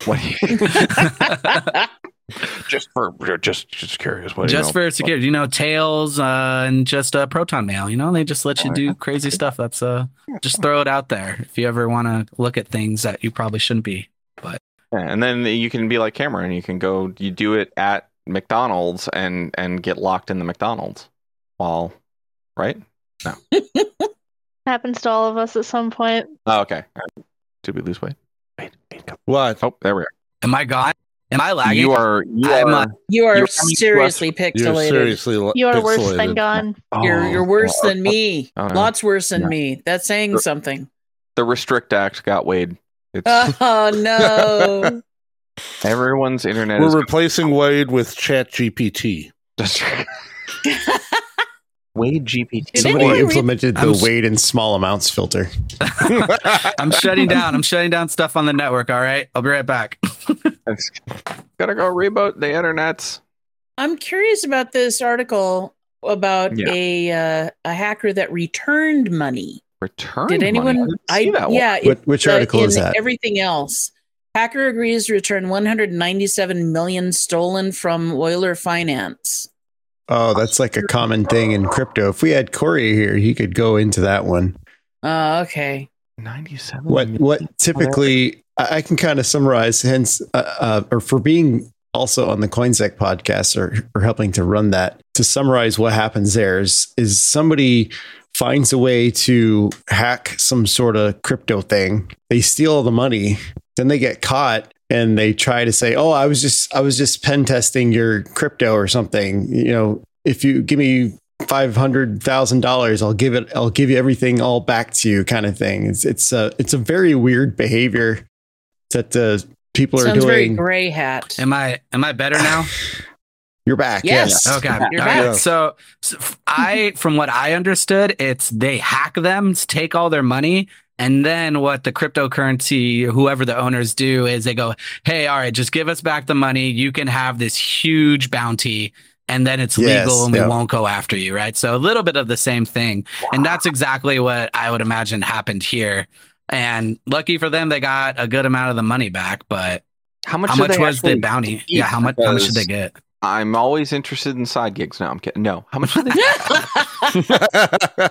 What just for just just curious. What just email- for security, you know, Tails uh, and just uh, Proton Mail. You know, they just let you do crazy stuff. That's uh, just throw it out there if you ever want to look at things that you probably shouldn't be. Yeah, and then you can be like Cameron. You can go. You do it at McDonald's and and get locked in the McDonald's. While, right? Happens to all of us at some point. Oh, okay. All right. Did we lose weight? Wait, wait, come- What? Oh, there we are. Am I gone? Am I lagging? You are. You I'm, are. uh, You are You're coming to seriously You're pixelated. seriously lo- You are worse than gone. You're oh, you're worse oh, than me. oh. Lots worse than Yeah. me. That's saying Sure. something. The Restrict Act got Wade. It's Oh no. everyone's internet We're is replacing Wade with Chat GPT. just Wade GPT. Did Somebody anyone read- implemented the I'm s- weight in small amounts filter. I'm shutting down. I'm shutting down stuff on the network. All right, I'll be right back. Gotta go reboot the internets. I'm curious about this article about Yeah. a uh, a hacker that returned money. Return. Did money. anyone? I see that one. yeah. What, which uh, article is in that? Everything else. Hacker agrees to return 197 million stolen from Euler Finance. Oh, that's like a common thing in crypto. If we had Corey here, he could go into that one. Oh, okay. Ninety-seven. What what typically I, I can kind of summarize. Hence, uh, uh, or for being also on the Coinsec podcast or, or helping to run that. To summarize what happens there is, is somebody finds a way to hack some sort of crypto thing. They steal all the money, then they get caught and they try to say, "Oh, I was just I was just pen testing your crypto or something." You know, if you give me five hundred thousand dollars, I'll give it. I'll give you everything all back to you, kind of thing. It's it's a it's a very weird behavior that uh, people Sounds are very doing. gray hat. Am I am I better now? You're back. Yes. Yes. Okay. You're All back. right. So, so f- I, from what I understood, it's they hack them, take all their money, and then what the cryptocurrency, whoever the owners do, is they go, "Hey, all right, just give us back the money. You can have this huge bounty." And then it's Yes, legal and we yeah. won't go after you, right? So a little bit of the same thing. And that's exactly what I would imagine happened here. And lucky for them, they got a good amount of the money back. But How much? how much was the bounty? Yeah, how much? How much did they get? I'm always interested in side gigs. No, I'm kidding. No, how much? Did they,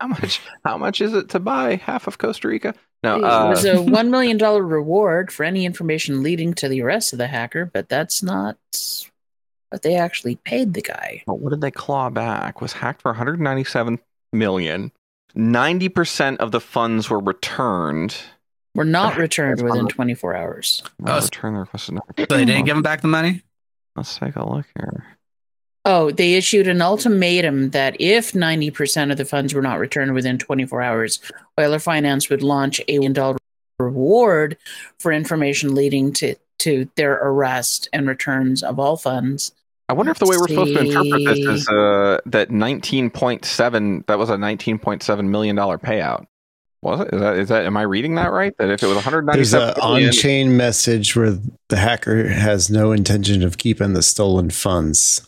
how much? How much is it to buy half of Costa Rica? No, it uh, was a one million dollar reward for any information leading to the arrest of the hacker, but that's not what they actually paid the guy. But what did they claw back? Was hacked for 197 million. 90% of the funds were returned. Were not returned within 24 hours. Uh, Oh, return the requested. So they didn't give them back the money? Let's take a look here. Oh, they issued an ultimatum that if 90% of the funds were not returned within 24 hours, Euler Finance would launch a $1 reward for information leading to, to their arrest and returns of all funds. I wonder if the way we're supposed to interpret this is uh, that 19.7 that was a 19.7 million dollar payout. Was it? Is that, is that am I reading that right? That if it was There's 197 a million, on-chain message where the hacker has no intention of keeping the stolen funds.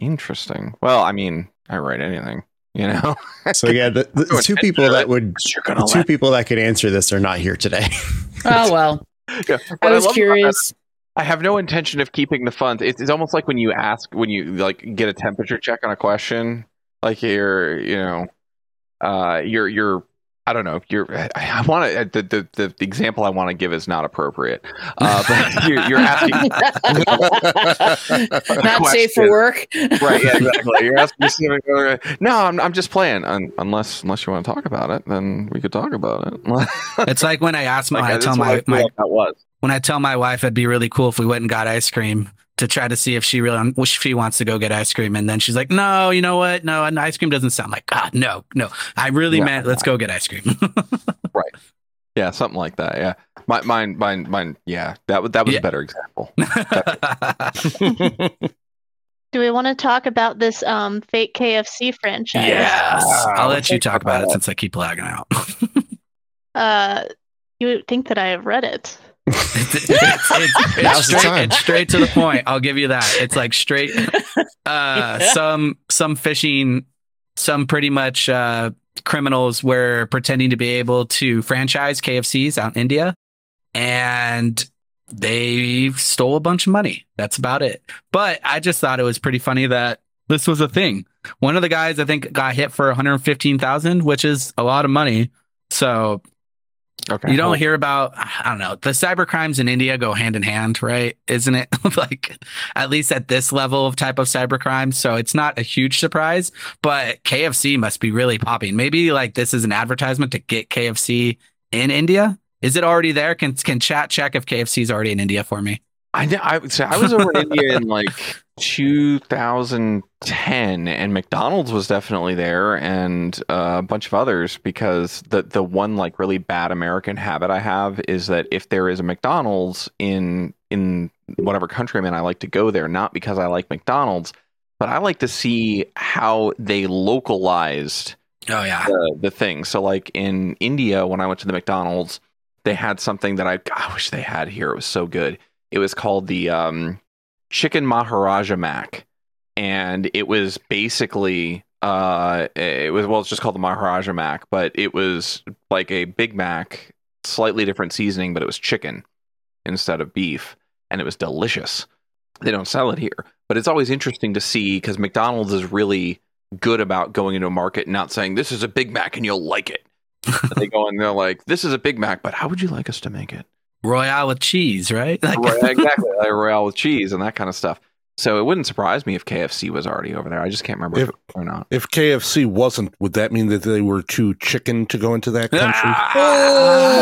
interesting. Well, I mean, I write anything, you know. So yeah, the, the, the two people that would the two people that could answer this are not here today. Oh, well, Yeah. I was love about that curious. I have no intention of keeping the funds. It's, it's almost like when you ask, when you like get a temperature check on a question, like you're, you know, uh, you're, you're, I don't know, you're, I, I want to, the, the, the, the example I want to give is not appropriate. Uh, but you're, you're asking, Not safe for work. right? Yeah, exactly. You're asking me No, I'm, I'm just playing. Un, unless, unless you want to talk about it, then we could talk about it. It's like when I asked my, Like, I tell my, my like that was. when I tell my wife it'd be really cool if we went and got ice cream to try to see if she really if she wants to go get ice cream, and then she's like, "No, you know what? No, and ice cream doesn't sound like God. No, no, I really Yeah. meant let's go get ice cream." Right. Yeah, something like that. Yeah, my, mine, mine, mine. Yeah, that was that was Yeah. a better example. Do we want to talk about this um, fake KFC franchise? yes, I'll let you talk talk about about it it. since I keep lagging out. Uh, you would think that I have read it. It's, it's, it's, it's straight, it's straight to the point. I'll give you that. It's like straight. Uh, some some phishing, some pretty much uh, criminals were pretending to be able to franchise KFCs out in India, and they stole a bunch of money. That's about it. But I just thought it was pretty funny that this was a thing. One of the guys I think got hit for 115,000, which is a lot of money. So Okay, you don't hear about i don't know the cyber crimes in india go hand in hand right? Isn't it? Like at least at this level of type of cyber crime. So it's not a huge surprise but kfc must be really popping. Maybe like this is an advertisement to get kfc in india. Is it already there? Can can chat check if kfc is already in india for me? I know. I would say I was over in India in like 2010, and McDonald's was definitely there, and uh, a bunch of others. Because the the one like really bad American habit I have is that if there is a McDonald's in in whatever country I'm in, I like to go there not because I like McDonald's, but I like to see how they localized oh yeah the, the thing. So, like in India, when I went to the McDonald's, they had something that I, I wish they had here. It was so good. It was called the um, Chicken Maharaja Mac, and it was basically uh, it was well, it's just called the Maharaja Mac, but it was like a Big Mac, slightly different seasoning, but it was chicken instead of beef, and it was delicious. They don't sell it here, but it's always interesting to see because McDonald's is really good about going into a market and not saying this is a Big Mac and you'll like it. they go and they're like, "This is a Big Mac, but how would you like us to make it?" Royale with cheese, right? Like, Right, exactly, like Royale with cheese and that kind of stuff. So it wouldn't surprise me if KFC was already over there. I just can't remember if, If- or not. If KFC wasn't, would that mean that they were too chicken to go into that country?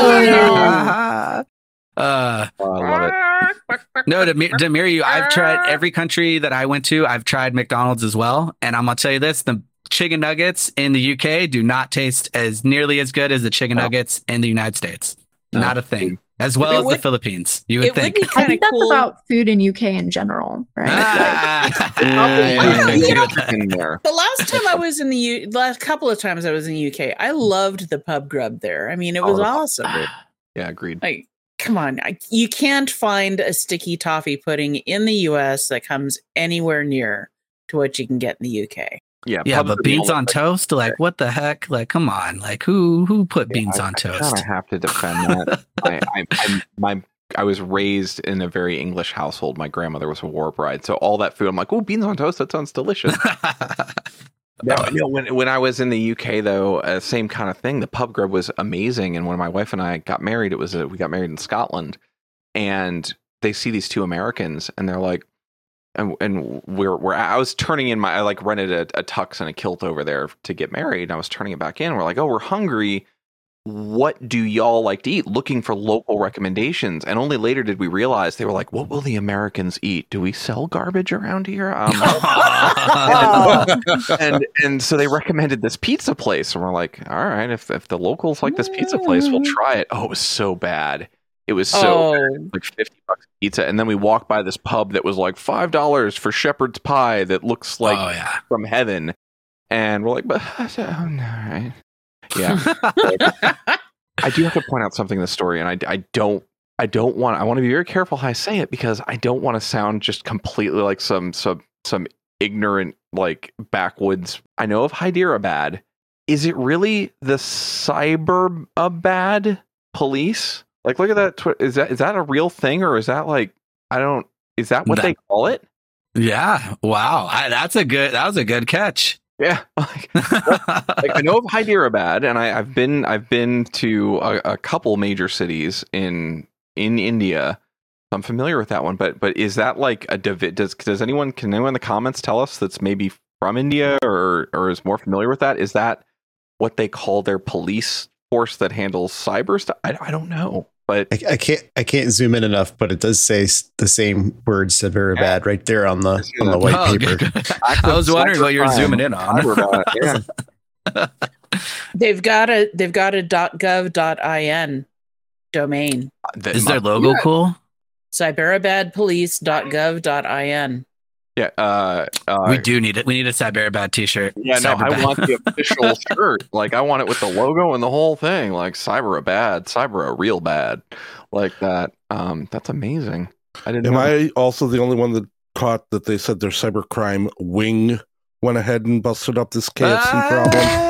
Ah! Uh, Oh, I love it. no, Demir, Demir, you, I've tried every country that I went to. I've tried McDonald's as well, and I'm gonna tell you this: the chicken nuggets in the UK do not taste as nearly as good as the chicken Oh. nuggets in the United States. No. Not a thing. As well It as would- the Philippines, you would it would think. be I think that's cool. about food in UK in general, right? Ah. Yeah, You know- the last time I was in the U, last couple of times I was in the UK, I loved the pub grub there. I mean, it was Oh, awesome. Yeah, agreed. Like, come on, I, you can't find a sticky toffee pudding in the US that comes anywhere near to what you can get in the UK. Yeah, yeah, but beans on toast, like what the heck? Like, come on, like who who put beans on I toast? of have to defend that. I, I, I, my, I was raised in a very English household. My grandmother was a war bride, so all that food, I'm like, oh, beans on toast. That sounds delicious. No, no, when when I was in the UK though, uh, same kind of thing. The pub grub was amazing, and when my wife and I got married, it was a, we got married in Scotland, and they see these two Americans, and they're like, and, and we're we're I was turning in my I like rented a, a tux and a kilt over there to get married, and I was turning it back in. We're like, oh, we're hungry. What do y'all like to eat? Looking for local recommendations, and only later did we realize they were like, "What will the Americans eat? Do we sell garbage around here?" Um, and and so they recommended this pizza place, and we're like, all right, if if the locals like this pizza place, we'll try it. Oh, it was so bad. It was so oh, like fifty bucks pizza, and then we walked by this pub that was like five dollars for shepherd's pie that looks oh, like oh yeah. from heaven, and we're like, but all oh, right, yeah. I do have to point out something in the story, and I, I don't I don't want I want to be very careful how I say it because I don't want to sound just completely like some some some ignorant like backwoods. I know of Hyderabad. Is it really the cyber bad police? Like, look at that. Twi- is that is that a real thing or is that like I don't? Is that what That- they call it? Yeah. Wow. I, that's a good. That was a good catch. Yeah. Like, like I know of Hyderabad, and I, I've been I've been to a, a couple major cities in in India. I'm familiar with that one, but but is that like a divi- does does anyone can anyone in the comments tell us that's maybe from India or or is more familiar with that? Is that what they call their police force that handles cyber stuff? I, I don't know, but I, I can't I can't zoom in enough, but it does say the same words that very Yeah. bad right there on the on the white Oh, paper. good. I was wondering what you're zooming in on. They've got a they've got a .gov.in domain. Is their must- logo yeah, cool? Cyberabadpolice.gov.in. Yeah, uh, uh, we do need it. We need a Cyberabad t-shirt. Yeah, no, I Cyberbad. want the official shirt. Like, I want it with the logo and the whole thing. Like, cyber a bad, cyber a real bad, like that. Um, that's amazing. I didn't. Am know. I also the only one that caught that they said their cybercrime wing went ahead and busted up this KFC Ah, problem?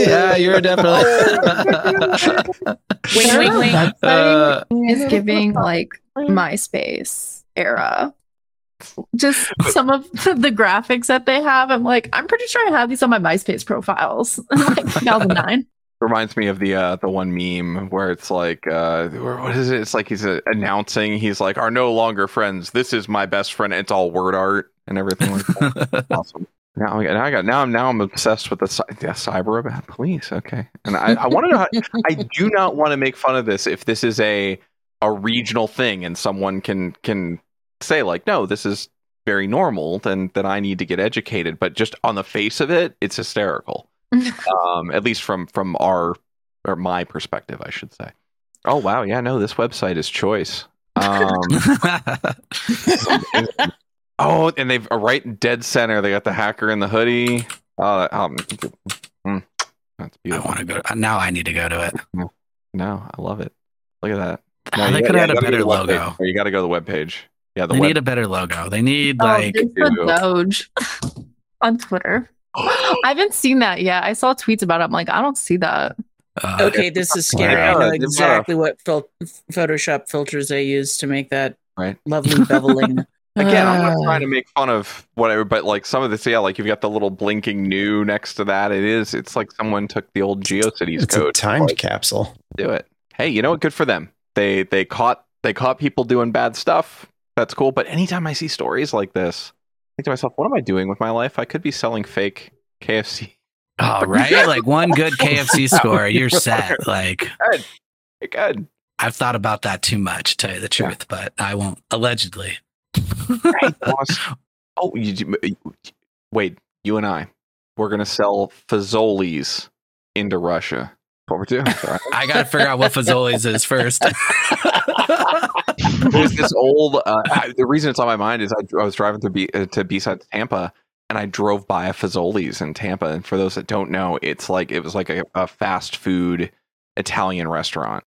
Yeah, you're definitely. Wing, wing, wing. Uh, is giving like MySpace era. Just some of the graphics that they have. I'm like, I'm pretty sure I have these on my MySpace profiles. like 2009. Reminds me of the uh, the one meme where it's like, uh, what is it? It's like he's uh, announcing he's like, "Are no longer friends. This is my best friend." It's all word art and everything like that. awesome. Now I got, now I got, now I'm, now I'm obsessed with the, the cyber bad police. Okay, and I, I want to know. How, I do not want to make fun of this if this is a a regional thing and someone can can say like, no, this is very normal. Then then I need to get educated. But just on the face of it, it's hysterical. um, at least from from our or my perspective, I should say. Oh wow, yeah, no, this website is choice. Um, Oh, and they've uh, right dead center. They got the hacker in the hoodie. Oh, that- um, mm, that's I want to go. Now I need to go to it. No, I love it. Look at that. No, they you could gotta- have had a better go to the webpage. logo. You got to go to the webpage. Yeah, the They web. need a better logo. They need Oh, like. there's the Ew. Doge on Twitter. I haven't seen that yet. I saw tweets about it. I'm like, I don't see that. uh, Okay, this is scary. Yeah, I know they've got a- exactly what fil- Photoshop filters they use to make that Right. lovely beveling. Again, I'm not Uh, trying to make fun of whatever, but like some of this, yeah, like you've got the little blinking new next to that. It is. It's like someone took the old GeoCities It's a code. timed Like, capsule. do it. Hey, you know what? Good for them. they they caught they caught people doing bad stuff. That's cool. But anytime I see stories like this, I think to myself, what am I doing with my life? I could be selling fake KFC. Oh, right. Like one good KFC score, you're set. Like Good. Good. I've thought about that too much, to tell you the truth, but I won't. Allegedly. Boss. Oh, you, wait. You and I, we're gonna sell Fazoli's into Russia. What we're doing? I got to figure out what Fazoli's is first. There's this old. Uh, I, the reason it's on my mind is I, I was driving through B, uh, to B-side Tampa, and I drove by a Fazoli's in Tampa. And for those that don't know, it's like it was like a, a fast food Italian restaurant.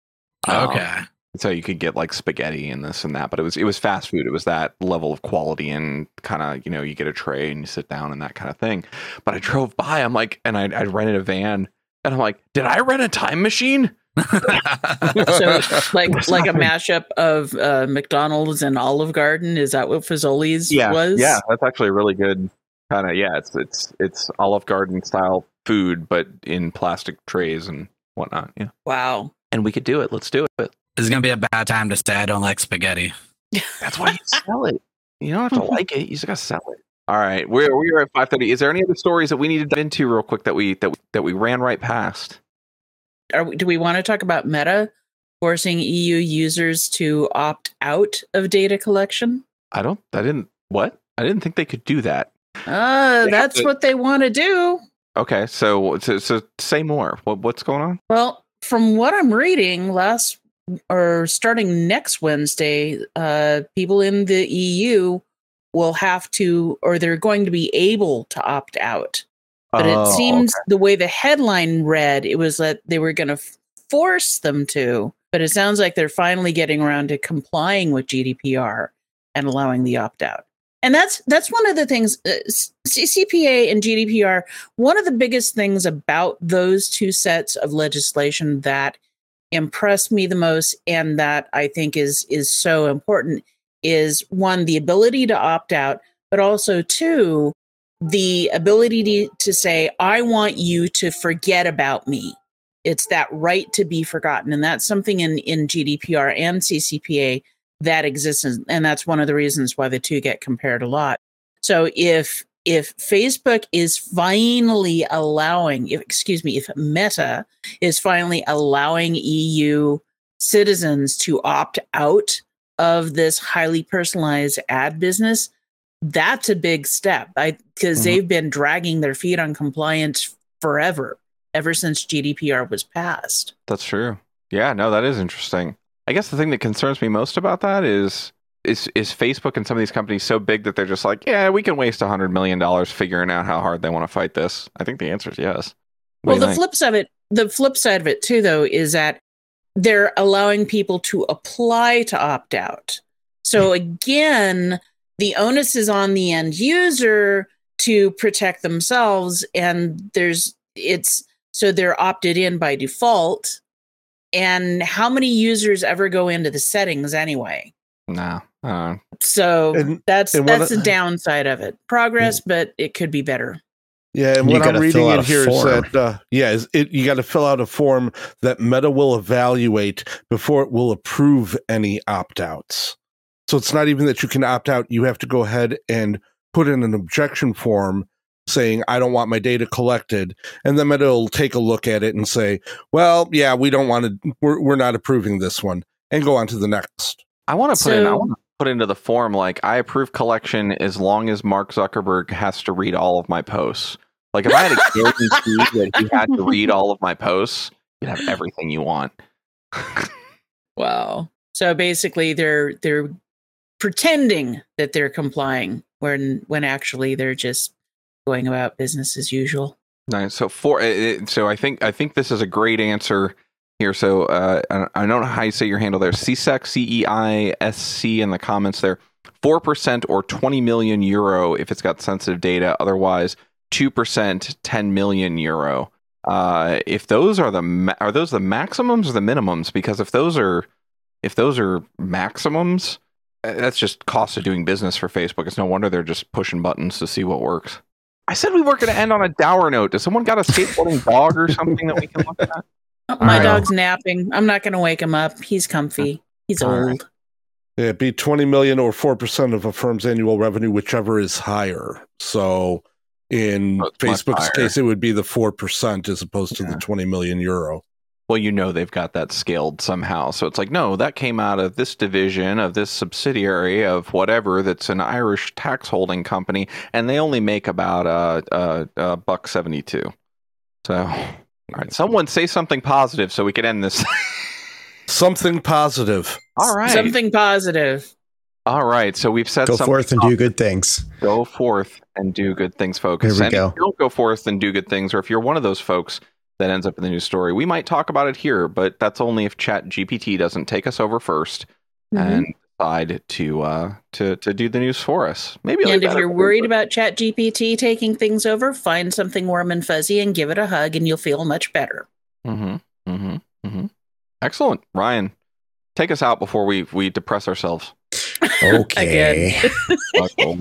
Um, okay. so you could get like spaghetti and this and that, but it was it was fast food. It was that level of quality and kind of you know you get a tray and you sit down and that kind of thing. But I drove by, I'm like, and I I rented a van, and I'm like, did I rent a time machine? So like like a mashup of uh, McDonald's and Olive Garden. Is that what Fazoli's yeah, was? yeah, that's actually a really good kind of yeah. It's it's it's Olive Garden style food, but in plastic trays and whatnot. Yeah, Wow. and we could do it. Let's do it. But This is going to be a bad time to say I don't like spaghetti. that's why you sell it. You don't have to like it. You just gotta sell it. All right, we're we're at five thirty. Is there any other stories that we need to dive into real quick that we that we, that we ran right past? Are we, do we want to talk about Meta forcing EU users to opt out of data collection? I don't. I didn't. What? I didn't think they could do that. Uh, They that's to- what they want to do. Okay, so so, so say more. What, what's going on? Well, from what I'm reading, last or starting next Wednesday, uh, people in the EU will have to, or they're going to be able to opt out. But Oh, it seems the way the headline read, it was that they were going to force them to. But it sounds like they're finally getting around to complying with GDPR and allowing the opt out. And that's that's one of the things. Uh, CCPA and GDPR. One of the biggest things about those two sets of legislation that impressed me the most, and that I think is is so important, is one the ability to opt out, but also two the ability to, to say, I want you to forget about me. It's that right to be forgotten. And that's something in, in GDPR and CCPA that exists. And that's one of the reasons why the two get compared a lot. So if if Facebook is finally allowing, if, excuse me, if Meta is finally allowing EU citizens to opt out of this highly personalized ad business, that's a big step I because Mhm. they've been dragging their feet on compliance forever ever since GDPR was passed. That's true. Yeah, no, that is interesting. I guess the thing that concerns me most about that is is is Facebook and some of these companies so big that they're just like, yeah, we can waste a hundred million dollars figuring out how hard they want to fight this. I think the answer is yes. What well, the think? flip side of it, the flip side of it too, though, is that they're allowing people to apply to opt out. So again, the onus is on the end user to protect themselves, and there's it's so they're opted in by default. And how many users ever go into the settings anyway? no, uh, So And- that's and what that's I- the downside of it. Progress, but it could be better. Yeah, and You what I'm reading fill out in a here is form. that uh, yeah, is it you got to fill out a form that Meta will evaluate before it will approve any opt outs. So it's not even that you can opt out; you have to go ahead and put in an objection form saying I don't want my data collected, and then it'll take a look at it and say, "Well, yeah, we don't want to. We're we're not approving this one," and go on to the next. I want to put in. I want to put into the form like I approve collection as long as Mark Zuckerberg has to read all of my posts. Like if I had a guarantee that he had to read all of my posts, you'd have everything you want. Wow. So basically they're they're pretending that they're complying when when actually they're just going about business as usual. Nice. So for uh, uh, so I think I think this is a great answer here. So uh, I don't know how you say your handle there. CSEC C E I S C in the comments there. Four percent or twenty million euro if it's got sensitive data. Otherwise, two percent, ten million euro. Uh, if those are the ma- are those the maximums or the minimums? Because if those are if those are maximums, Uh, that's just cost of doing business for Facebook. It's no wonder they're just pushing buttons to see what works. I said we weren't going to end on a dour note. Does someone got a skateboarding dog or something that we can look at? Oh, my right. dog's napping. I'm not going to wake him up. He's comfy. He's All old. right. It'd be 20 million or 4% of a firm's annual revenue, whichever is higher. So in Oh, Facebook's case, it would be the 4% as opposed to Yeah. the 20 million euro. Well, you know they've got that scaled somehow. So it's like, no, that came out of this division of this subsidiary of whatever that's an Irish tax holding company, and they only make about a uh, uh, uh, buck seventy two. So, all right, someone say something positive so we can end this. Something positive. all right, Something positive. all right. So we've said Go something forth and do good things. go forth and do good things, folks. There we and go. if you don't go forth and do good things, or if you're one of those folks that ends up in the news story, we might talk about it here, but that's only if Chat GPT doesn't take us over 1st Mm-hmm. and decide to uh to to do the news for us. Maybe And if you're worried about Chat GPT taking things over, find something warm and fuzzy and give it a hug, and you'll feel much better. Mm-hmm. Mm-hmm. Mm-hmm. Excellent, Ryan. Take us out before we we depress ourselves. Okay. Okay.